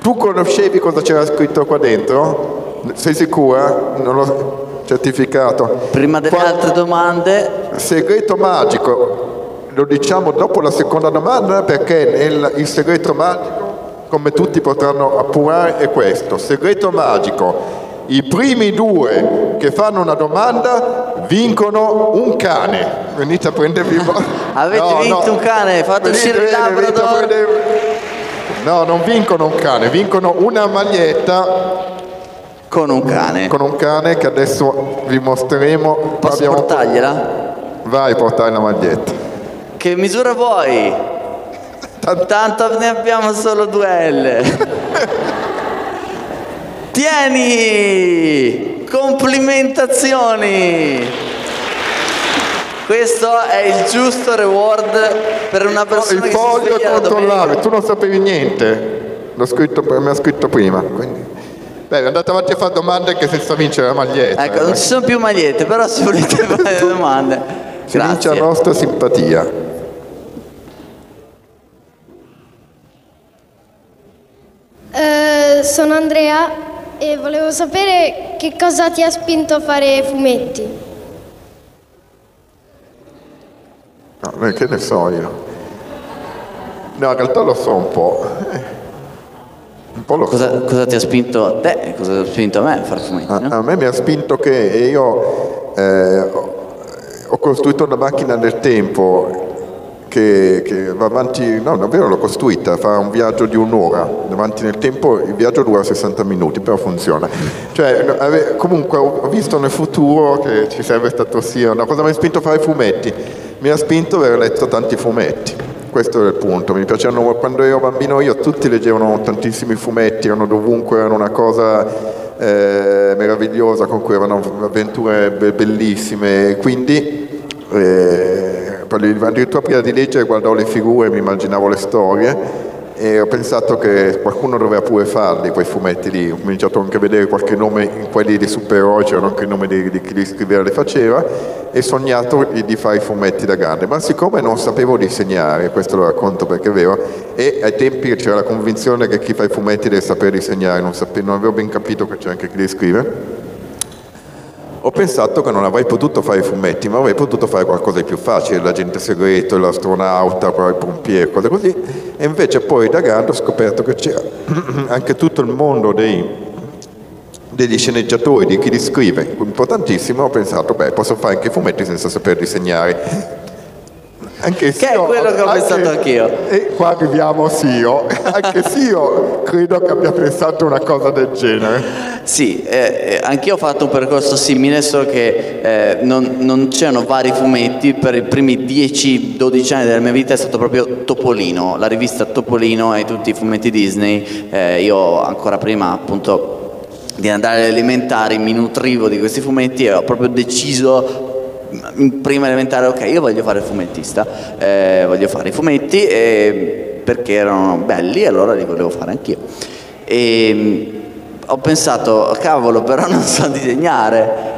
Tu conoscevi cosa c'era scritto qua dentro? Sei sicura? Non l'ho certificato. Prima delle qua... altre domande. Segreto magico lo diciamo dopo la seconda domanda perché nel, il segreto magico, come tutti potranno appurare, è questo. Segreto magico. I primi due che fanno una domanda vincono un cane. Venite a prendervi Avete no, vinto no. un cane, fate uscire il Labrador. No, non vincono un cane, vincono una maglietta con un cane. Con un cane che adesso vi mostreremo. Posso Abbiamo... portargliela? Vai, portare la maglietta. Che misura vuoi? Tanto ne abbiamo solo due L. Tieni! Complimentazioni! Questo è il giusto reward per una persona il foglio è controllare, tu non sapevi niente. L'ho scritto, mi ha scritto prima. Quindi. Beh, andate avanti a fare domande che senza vincere la maglietta. Ecco, eh. non ci sono più magliette, però se volete fare domande. Si vince la nostra simpatia. Eh, sono Andrea e volevo sapere che cosa ti ha spinto a fare fumetti. No, che ne so io? No, in realtà lo so un po'. Un po' lo cosa, so. cosa ti ha spinto a te e cosa ti ha spinto a me a fare fumetti? A, no? a me mi ha spinto che io eh, ho costruito una macchina del tempo che, che, va avanti, no davvero l'ho costruita, fa un viaggio di un'ora, davanti nel tempo il viaggio dura 60 minuti, però funziona. Cioè, comunque ho visto nel futuro che ci sarebbe stato sia una cosa mi ha spinto a fare fumetti, mi ha spinto aver letto tanti fumetti. Questo è il punto, mi piacevano quando ero bambino io, tutti leggevano tantissimi fumetti, erano dovunque, erano una cosa eh, meravigliosa con cui avevano avventure bellissime, quindi eh, addirittura prima di leggere guardavo le figure mi immaginavo le storie e ho pensato che qualcuno doveva pure farli quei fumetti lì, ho cominciato anche a vedere qualche nome in quelli dei supereroi, c'erano anche il nome di, di chi li scriveva e le faceva e ho sognato di, di, fare i fumetti da grande, ma siccome non sapevo disegnare, questo lo racconto perché è vero, e ai tempi c'era la convinzione che chi fa i fumetti deve sapere disegnare, non, sapevo, non avevo ben capito che c'è anche chi li scrive ho pensato che non avrei potuto fare i fumetti, ma avrei potuto fare qualcosa di più facile, l'agente segreto, l'astronauta, il pompiere, cose così. E invece poi da grande ho scoperto che c'era anche tutto il mondo dei, degli sceneggiatori, di chi li scrive, importantissimo, ho pensato, beh, posso fare anche i fumetti senza saper disegnare. Anche che è quello che ho anche, pensato anch'io. E qua arriviamo Sio. Anche Sio credo che abbia pensato una cosa del genere. Sì, eh, eh, anch'io ho fatto un percorso simile, solo che eh, non, non, c'erano vari fumetti. Per i primi 10-12 anni della mia vita è stato proprio Topolino, la rivista Topolino e tutti i fumetti Disney. Eh, io ancora prima appunto di andare alle elementari mi nutrivo di questi fumetti e ho proprio deciso in prima elementare, ok, io voglio fare il fumettista, eh, voglio fare i fumetti eh, perché erano belli e allora li volevo fare anch'io. E mm, ho pensato, cavolo, però non so disegnare.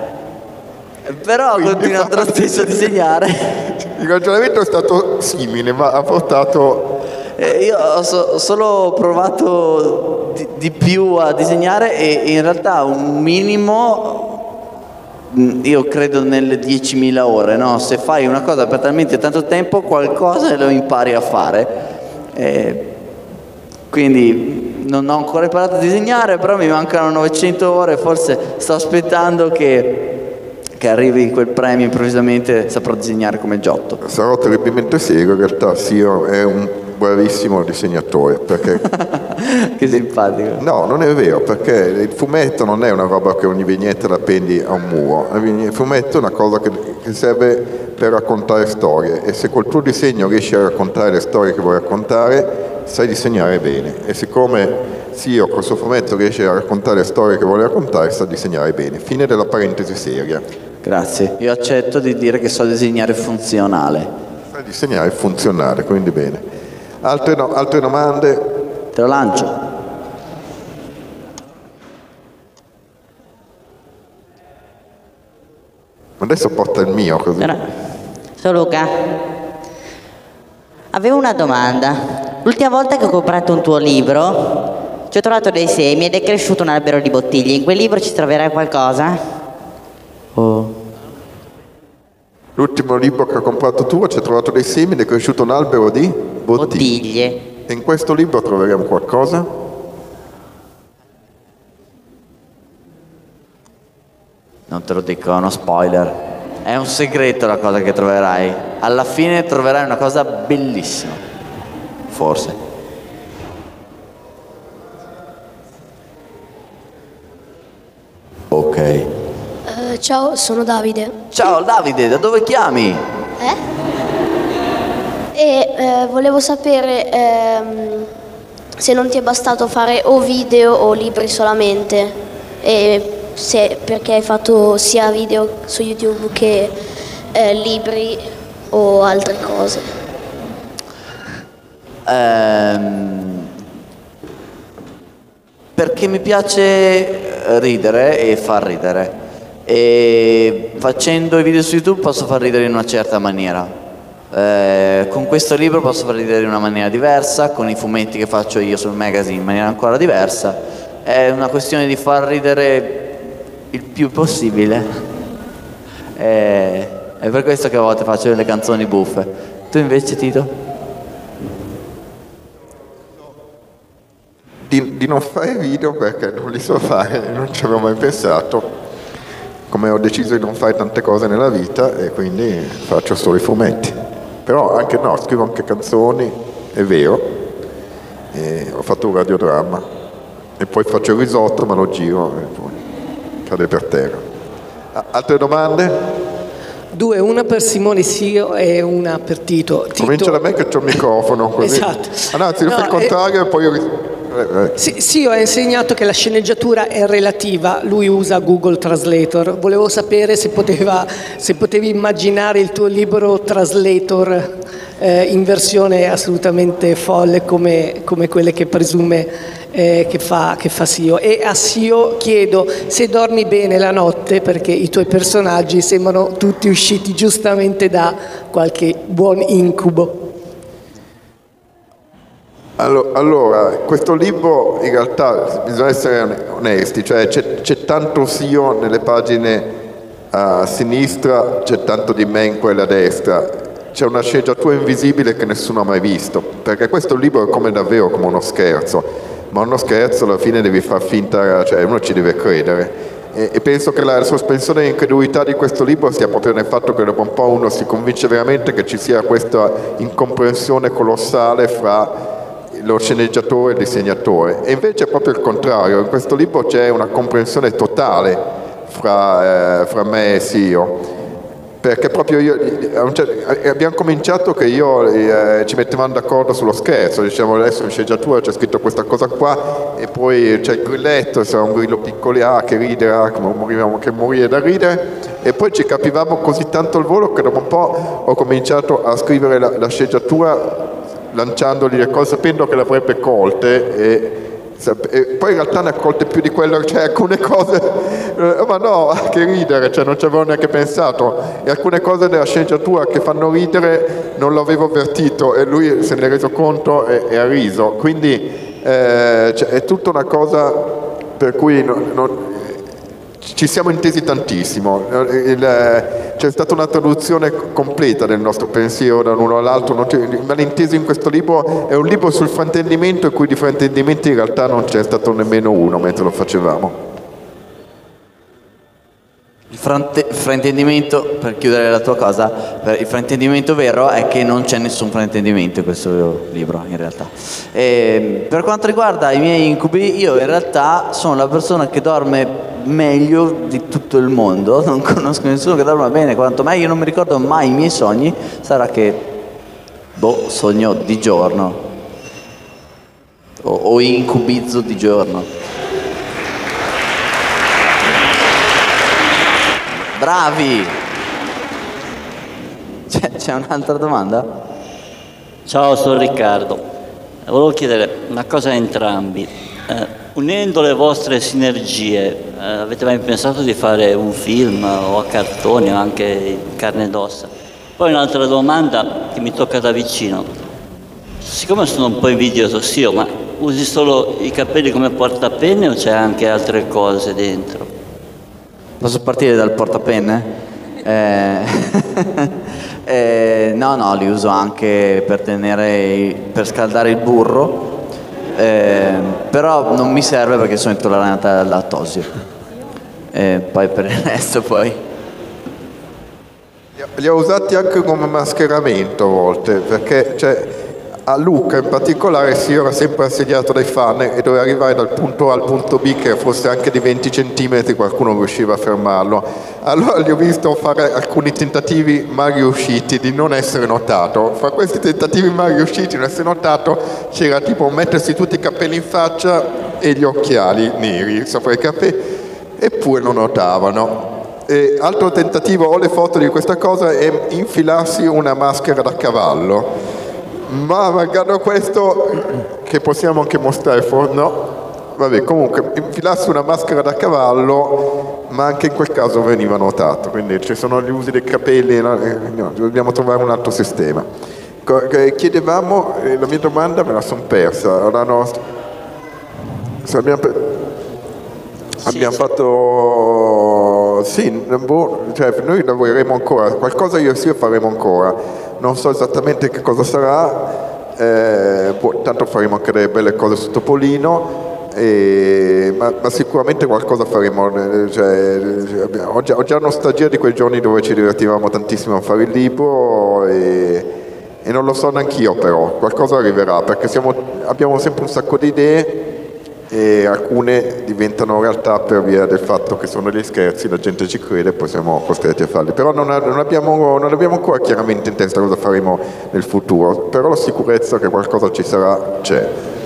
Però ho continuato lo stesso a disegnare. Il ragionamento è stato simile, ma ha portato... Eh, io ho so, solo provato di, di più a disegnare e in realtà un minimo io credo nelle 10.000 ore, no? se fai una cosa per talmente tanto tempo qualcosa lo impari a fare. Eh, quindi non ho ancora imparato a disegnare, però mi mancano 900 ore, forse sto aspettando che che arrivi quel premio improvvisamente saprò disegnare come Giotto. Sarò terribilmente serio, in realtà Sio è un bravissimo disegnatore perché... che simpatico. No, non è vero, perché il fumetto non è una roba che ogni vignetta la appendi a un muro, il fumetto è una cosa che, che serve per raccontare storie e se col tuo disegno riesci a raccontare le storie che vuoi raccontare, sai disegnare bene e siccome Sio col suo fumetto riesce a raccontare le storie che vuole raccontare, sa disegnare bene. Fine della parentesi seria. Grazie. Io accetto di dire che so disegnare funzionale. Sai disegnare funzionale, quindi bene. Altre, no, altre domande? Te lo lancio. Adesso porta il mio così. Sono Luca. Avevo una domanda. L'ultima volta che ho comprato un tuo libro ci ho trovato dei semi ed è cresciuto un albero di bottiglie. In quel libro ci troverai qualcosa? Oh. L'ultimo libro che ho comprato tu ci ha trovato dei semi ed è cresciuto un albero di bottiglie. bottiglie. E in questo libro troveremo qualcosa? Non te lo dico, è uno spoiler. È un segreto la cosa che troverai. Alla fine troverai una cosa bellissima. Forse. Ok. Ciao, sono Davide. Ciao Davide, da dove chiami? Eh? E eh, volevo sapere ehm, se non ti è bastato fare o video o libri solamente. E se, perché hai fatto sia video su YouTube che eh, libri o altre cose. Ehm, perché mi piace ridere e far ridere e facendo i video su YouTube posso far ridere in una certa maniera. Eh, con questo libro posso far ridere in una maniera diversa, con i fumetti che faccio io sul magazine in maniera ancora diversa. È una questione di far ridere il più possibile. Eh, è per questo che a volte faccio delle canzoni buffe. Tu invece Tito? Di, di, non fare video perché non li so fare, non ci avevo mai pensato. Come ho deciso di non fare tante cose nella vita e quindi faccio solo i fumetti. Però anche no, scrivo anche canzoni, è vero. E ho fatto un radiodramma e poi faccio il risotto ma lo giro e poi cade per terra. Altre domande? Due, una per Simone Sio e una per Tito. Tito... Comincia da me che c'ho il microfono così. esatto. Ah, no, ti no, il contrario e poi io... Sì, sì, ho insegnato che la sceneggiatura è relativa, lui usa Google Translator. Volevo sapere se, poteva, se potevi immaginare il tuo libro Translator eh, in versione assolutamente folle come, come quelle che presume eh, che, fa, che fa Sio. E a Sio chiedo se dormi bene la notte perché i tuoi personaggi sembrano tutti usciti giustamente da qualche buon incubo. Allora, questo libro in realtà bisogna essere onesti, cioè c'è, c'è tanto Sio nelle pagine a sinistra, c'è tanto di me in quella a destra, c'è una sceneggiatura invisibile che nessuno ha mai visto, perché questo libro è come davvero come uno scherzo, ma uno scherzo alla fine devi far finta, cioè uno ci deve credere. E, e penso che la sospensione di incredulità di questo libro sia proprio nel fatto che dopo un po' uno si convince veramente che ci sia questa incomprensione colossale fra lo sceneggiatore e il disegnatore. E invece è proprio il contrario, in questo libro c'è una comprensione totale fra, eh, fra me e Sio. Perché proprio io, eh, abbiamo cominciato che io eh, ci mettevamo d'accordo sullo scherzo, diciamo adesso in sceneggiatura c'è scritto questa cosa qua e poi c'è il grilletto, sarà un grillo piccolo A che ride, ah, che morivamo che morire da ridere e poi ci capivamo così tanto al volo che dopo un po' ho cominciato a scrivere la, la sceneggiatura lanciandogli le cose sapendo che le avrebbe colte e, e, poi in realtà ne ha colte più di quello, cioè alcune cose, eh, ma no, che ridere, cioè non ci avevo neanche pensato. E alcune cose della sceneggiatura che fanno ridere non l'avevo avvertito e lui se ne è reso conto e, e ha riso, quindi eh, cioè, è tutta una cosa per cui non, non, ci siamo intesi tantissimo. Il, c'è stata una traduzione completa del nostro pensiero da uno all'altro, il malinteso in questo libro è un libro sul fraintendimento in cui di fraintendimenti in realtà non c'è stato nemmeno uno mentre lo facevamo. Il fraintendimento, per chiudere la tua cosa, il fraintendimento vero è che non c'è nessun fraintendimento in questo libro, in realtà. E per quanto riguarda i miei incubi, io in realtà sono la persona che dorme meglio di tutto il mondo, non conosco nessuno che dorma bene quanto me, io non mi ricordo mai i miei sogni, sarà che, boh, sogno di giorno o, o incubizzo di giorno. Bravi! C'è, c'è un'altra domanda? Ciao, sono Riccardo. Volevo chiedere una cosa a entrambi. Eh, unendo le vostre sinergie, eh, avete mai pensato di fare un film o a cartoni o anche in carne ed ossa? Poi un'altra domanda che mi tocca da vicino. Siccome sono un po' invidioso, sì, ma usi solo i capelli come portapenne o c'è anche altre cose dentro? Posso partire dal portapenne? Eh, eh, no, no, li uso anche per, tenere, per scaldare il burro, eh, però non mi serve perché sono intollerante al lattosio. Eh, poi per il resto poi... Li ho usati anche come mascheramento a volte, perché cioè, a Lucca in particolare si era sempre assediato dai fan e doveva arrivare dal punto A al punto B che fosse anche di 20 cm qualcuno riusciva a fermarlo. Allora gli ho visto fare alcuni tentativi mai riusciti di non essere notato. Fra questi tentativi mai riusciti di non essere notato c'era tipo mettersi tutti i capelli in faccia e gli occhiali neri sopra i capelli eppure lo notavano. E altro tentativo, ho le foto di questa cosa, è infilarsi una maschera da cavallo ma malgrado questo che possiamo anche mostrare no? vabbè comunque infilarsi una maschera da cavallo ma anche in quel caso veniva notato. Quindi ci sono gli usi dei capelli no, eh, dobbiamo trovare un altro sistema. Chiedevamo eh, la mia domanda me la sono persa. La nostra, abbiamo, abbiamo fatto sì boh, cioè, noi lavoreremo ancora qualcosa io e sì faremo ancora non so esattamente che cosa sarà, eh, poi, tanto faremo anche delle belle cose su Topolino, eh, ma, ma, sicuramente qualcosa faremo. Cioè, ho, già, ho, già, nostalgia di quei giorni dove ci divertivamo tantissimo a fare il libro e, e non lo so neanche io però, qualcosa arriverà perché siamo, abbiamo sempre un sacco di idee e alcune diventano realtà per via del fatto che sono degli scherzi, la gente ci crede e poi siamo costretti a farli. Però non, non, abbiamo, non abbiamo ancora chiaramente in testa cosa faremo nel futuro, però la sicurezza che qualcosa ci sarà c'è.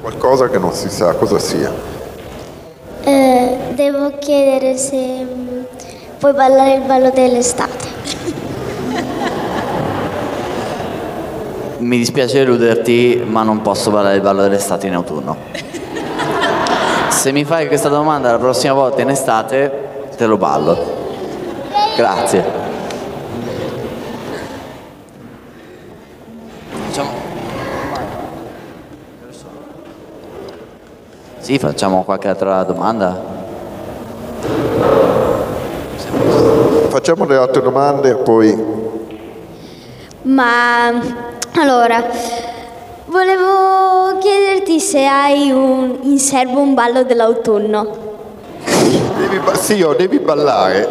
qualcosa che non si sa cosa sia. Eh, devo chiedere se mm, puoi ballare il ballo dell'estate. Mi dispiace deluderti, ma non posso ballare il ballo dell'estate in autunno. Se mi fai questa domanda la prossima volta in estate, te lo ballo. Grazie. Sì, facciamo qualche altra domanda. Facciamo le altre domande e poi... Ma allora, volevo chiederti se hai un, in serbo un ballo dell'autunno. Devi, sì, oh, devi ballare.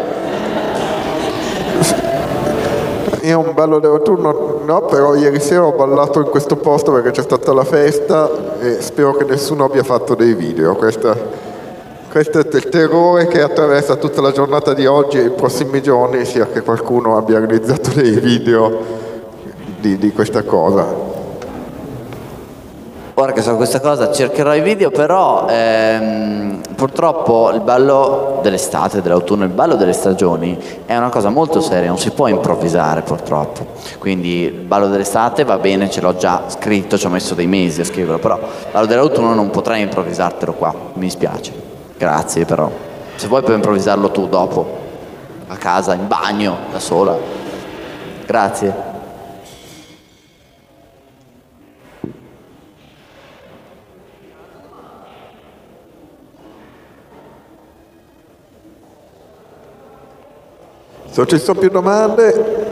Io un ballo dell'autunno no, però ieri sera ho ballato in questo posto perché c'è stata la festa e spero che nessuno abbia fatto dei video. Questa, questo è il terrore che attraversa tutta la giornata di oggi e i prossimi giorni, sia che qualcuno abbia realizzato dei video di, di questa cosa. Ora che so questa cosa cercherò i video, però ehm, purtroppo il ballo dell'estate, dell'autunno, il ballo delle stagioni è una cosa molto seria, non si può improvvisare purtroppo. Quindi il ballo dell'estate va bene, ce l'ho già scritto, ci ho messo dei mesi a scriverlo, però il ballo dell'autunno non potrei improvvisartelo qua, mi dispiace. Grazie però. Se vuoi puoi improvvisarlo tu dopo, a casa, in bagno, da sola. Grazie. Se ci sono più domande...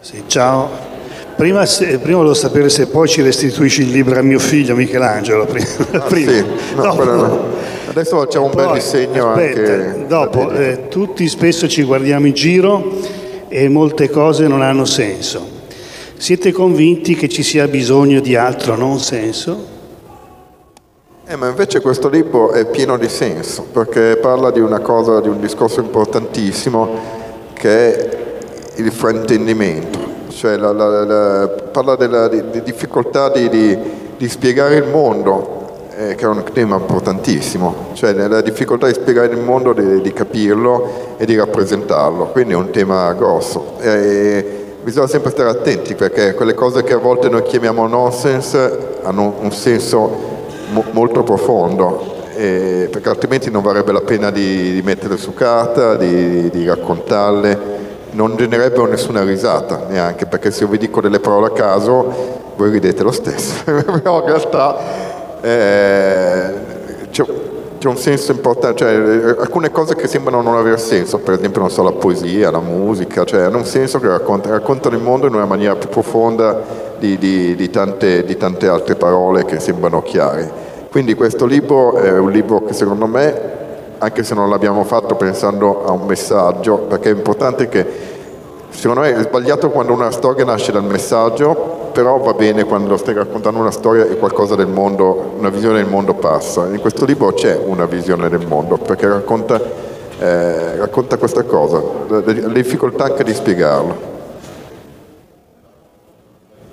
Sì, ciao, Prima, se- prima volevo sapere se poi ci restituisci il libro a mio figlio Michelangelo. Prima. prima. Ah, sì, no, Dopo- no. adesso facciamo un bel Poi, disegno aspetta, anche. Dopo, eh, tutti spesso ci guardiamo in giro e molte cose non hanno senso. Siete convinti che ci sia bisogno di altro non senso? Eh, ma invece questo libro è pieno di senso, perché parla di una cosa, di un discorso importantissimo che è il fraintendimento, cioè la- la- la- parla della di, di difficoltà di, di- di spiegare il mondo, eh, che è un tema importantissimo, cioè la difficoltà di spiegare il mondo, di, di capirlo e di rappresentarlo, quindi è un tema grosso. E bisogna sempre stare attenti perché quelle cose che a volte noi chiamiamo nonsense hanno un senso mo- molto profondo, eh, perché altrimenti non varrebbe la pena di, metterle su carta, di raccontarle, non genererebbero nessuna risata neanche, perché se io vi dico delle parole a caso, voi ridete lo stesso, però in realtà eh, c'è, c'è un senso importante, cioè alcune cose che sembrano non avere senso, per esempio so, la poesia, la musica, cioè hanno un senso che racconta- raccontano il mondo in una maniera più profonda di, di- di tante, di tante altre parole che sembrano chiare. Quindi questo libro è un libro che secondo me, anche se non l'abbiamo fatto pensando a un messaggio, perché è importante che Secondo me è sbagliato quando una storia nasce dal messaggio, però va bene quando stai raccontando una storia e qualcosa del mondo, una visione del mondo passa. In questo libro c'è una visione del mondo, perché racconta, eh, racconta questa cosa, le difficoltà anche di spiegarlo.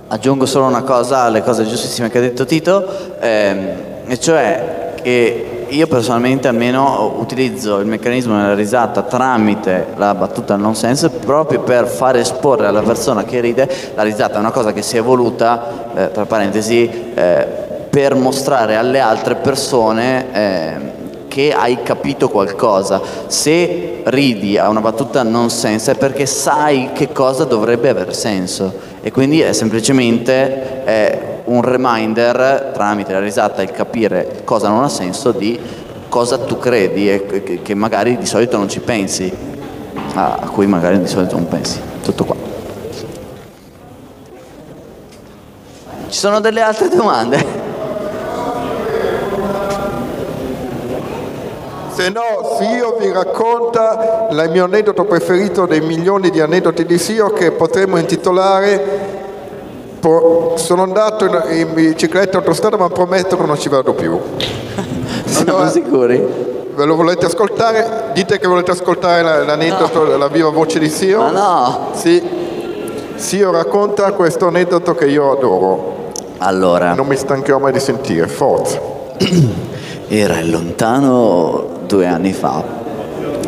Aggiungo solo una cosa alle cose giustissime che ha detto Tito, ehm, e cioè che io personalmente almeno utilizzo il meccanismo della risata tramite la battuta non sense proprio per far esporre alla persona che ride la risata è una cosa che si è evoluta, eh, tra parentesi, eh, per mostrare alle altre persone ehm, che hai capito qualcosa. Se ridi a una battuta non sense è perché sai che cosa dovrebbe aver senso e quindi è semplicemente eh, un reminder tramite la risata il capire cosa non ha senso di cosa tu credi e che, magari di solito non ci pensi, a, cui magari di solito non pensi. Tutto qua. Ci sono delle altre domande? Se no, Sio vi racconta il mio aneddoto preferito dei milioni di aneddoti di Sio che potremmo intitolare Sono andato in, in bicicletta autostrada ma prometto che non ci vado più. Siamo sicuri? Ve lo volete ascoltare? Dite che volete ascoltare la- l'aneddoto, la viva voce di Sio? Ma no! Sì. Sio racconta questo aneddoto che io adoro. Allora. Non mi stancherò mai di sentire, forza. Era lontano due anni fa.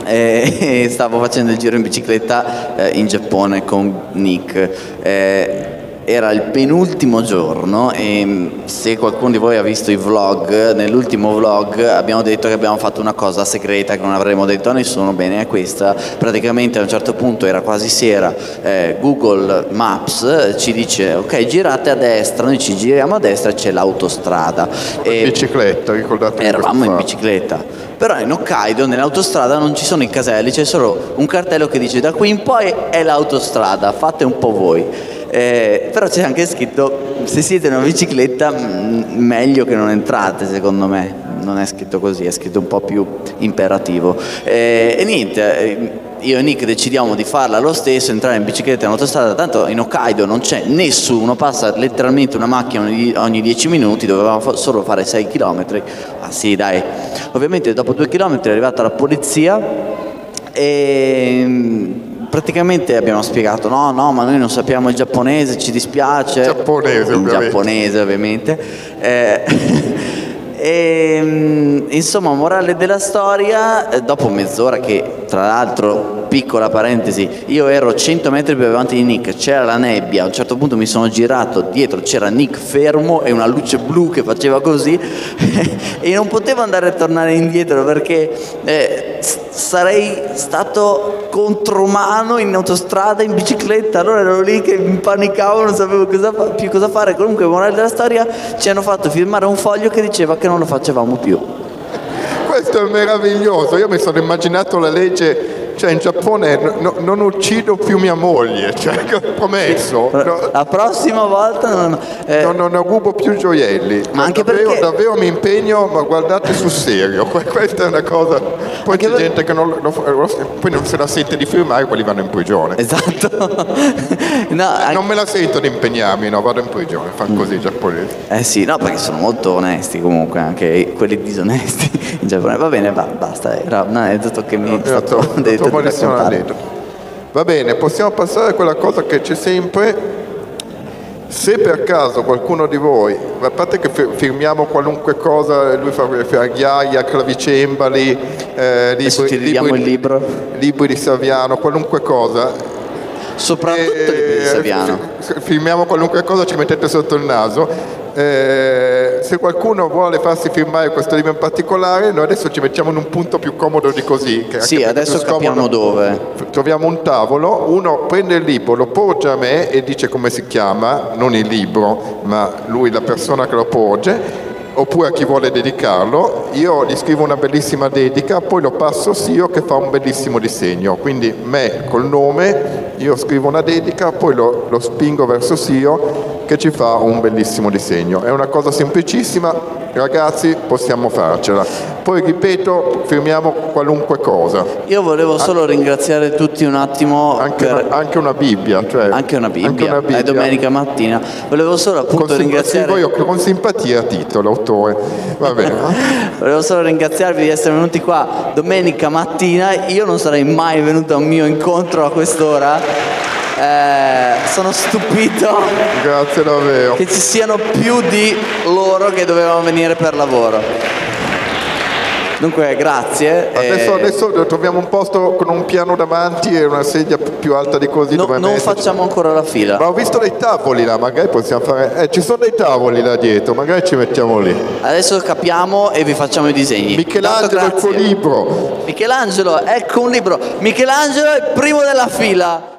E stavo facendo il giro in bicicletta eh, in Giappone con Nick. Eh, era il penultimo giorno e mh, se qualcuno di voi ha visto i vlog, nell'ultimo vlog abbiamo detto che abbiamo fatto una cosa segreta che non avremmo detto a nessuno, bene è questa, praticamente a un certo punto era quasi sera, eh, Google Maps ci dice ok girate a destra, noi ci giriamo a destra e c'è l'autostrada. In bicicletta, ricordate Eravamo in bicicletta. Però in Hokkaido nell'autostrada non ci sono i caselli, c'è solo un cartello che dice da qui in poi è l'autostrada, fate un po' voi. Eh, però c'è anche scritto se siete in una bicicletta meglio che non entrate secondo me, non è scritto così, è scritto un po' più imperativo. Eh, e niente, eh, io e Nick decidiamo di farla lo stesso, entrare in bicicletta in autostrada, tanto in Hokkaido non c'è nessuno, passa letteralmente una macchina ogni, ogni 10 minuti, dovevamo solo fare 6 km. Ah sì dai, ovviamente dopo 2 km è arrivata la polizia e praticamente abbiamo spiegato no no ma noi non sappiamo il giapponese ci dispiace Giapponese, in ovviamente. giapponese ovviamente Eh, e, mm, insomma morale della storia eh, dopo mezz'ora che tra l'altro piccola parentesi, io ero 100 metri più avanti di Nick, c'era la nebbia, a un certo punto mi sono girato, dietro c'era Nick fermo e una luce blu che faceva così e non potevo andare a tornare indietro perché eh, sarei stato contromano in autostrada, in bicicletta, allora ero lì che mi panicavo, non sapevo cosa, più cosa fare, comunque morale della storia ci hanno fatto firmare un foglio che diceva che non lo facevamo più. Questo è meraviglioso, io mi sono immaginato la legge cioè in Giappone no, non uccido più mia moglie, cioè, promesso. No, la prossima volta non, eh, non, non rubo più gioielli. Ma anche davvero, perché... davvero mi impegno, ma guardate sul serio, questa è una cosa. Poi anche c'è per... gente che non, lo, poi non se la sente di firmare, quelli vanno in prigione. Esatto. no, anche... Non me la sento di impegnarmi, no, vado in prigione, fanno così i giapponesi. Eh sì, no, perché sono molto onesti comunque, anche quelli disonesti in Giappone. Va bene, va, basta, era un aneddoto che mi è stato detto buonissimo aneddoto. Va bene, possiamo passare a quella cosa che c'è sempre. Se per caso qualcuno di voi, a parte che firmiamo qualunque cosa, lui fa ghiaia, clavicembali, eh, libri, libri, libri di Saviano, qualunque cosa, soprattutto eh, di Saviano. Filmiamo qualunque cosa, ci mettete sotto il naso eh, se qualcuno vuole farsi firmare questo libro in particolare, noi adesso ci mettiamo in un punto più comodo di così. sì, adesso capiamo dove. Troviamo un tavolo, uno prende il libro, lo porge a me e dice come si chiama, non il libro, ma lui, la persona che lo porge oppure a chi vuole dedicarlo, io gli scrivo una bellissima dedica, poi lo passo a Sio che fa un bellissimo disegno, quindi me col nome, io scrivo una dedica, poi lo, lo spingo verso Sio che ci fa un bellissimo disegno. È una cosa semplicissima, ragazzi possiamo farcela. Poi ripeto, firmiamo qualunque cosa. Io volevo solo ringraziare tutti un attimo. Anche, per... una, anche una Bibbia. Cioè, anche una Bibbia, anche una Bibbia. è domenica mattina. Volevo solo appunto con ringraziare... Io con simpatia Tito, l'autore. Va bene. volevo solo ringraziarvi di essere venuti qua domenica mattina. Io non sarei mai venuto a un mio incontro a quest'ora eh, sono stupito Grazie davvero. che ci siano più di loro che dovevano venire per lavoro. Dunque, grazie. Adesso, e... adesso, troviamo un posto con un piano davanti e una sedia più alta di così. No, non metterci. facciamo ancora la fila. Ma ho visto dei tavoli là, magari possiamo fare. Eh, ci sono dei tavoli là dietro, magari ci mettiamo lì. Adesso capiamo e vi facciamo i disegni. Michelangelo, il tuo libro. Michelangelo, ecco un libro. Michelangelo è il primo della fila.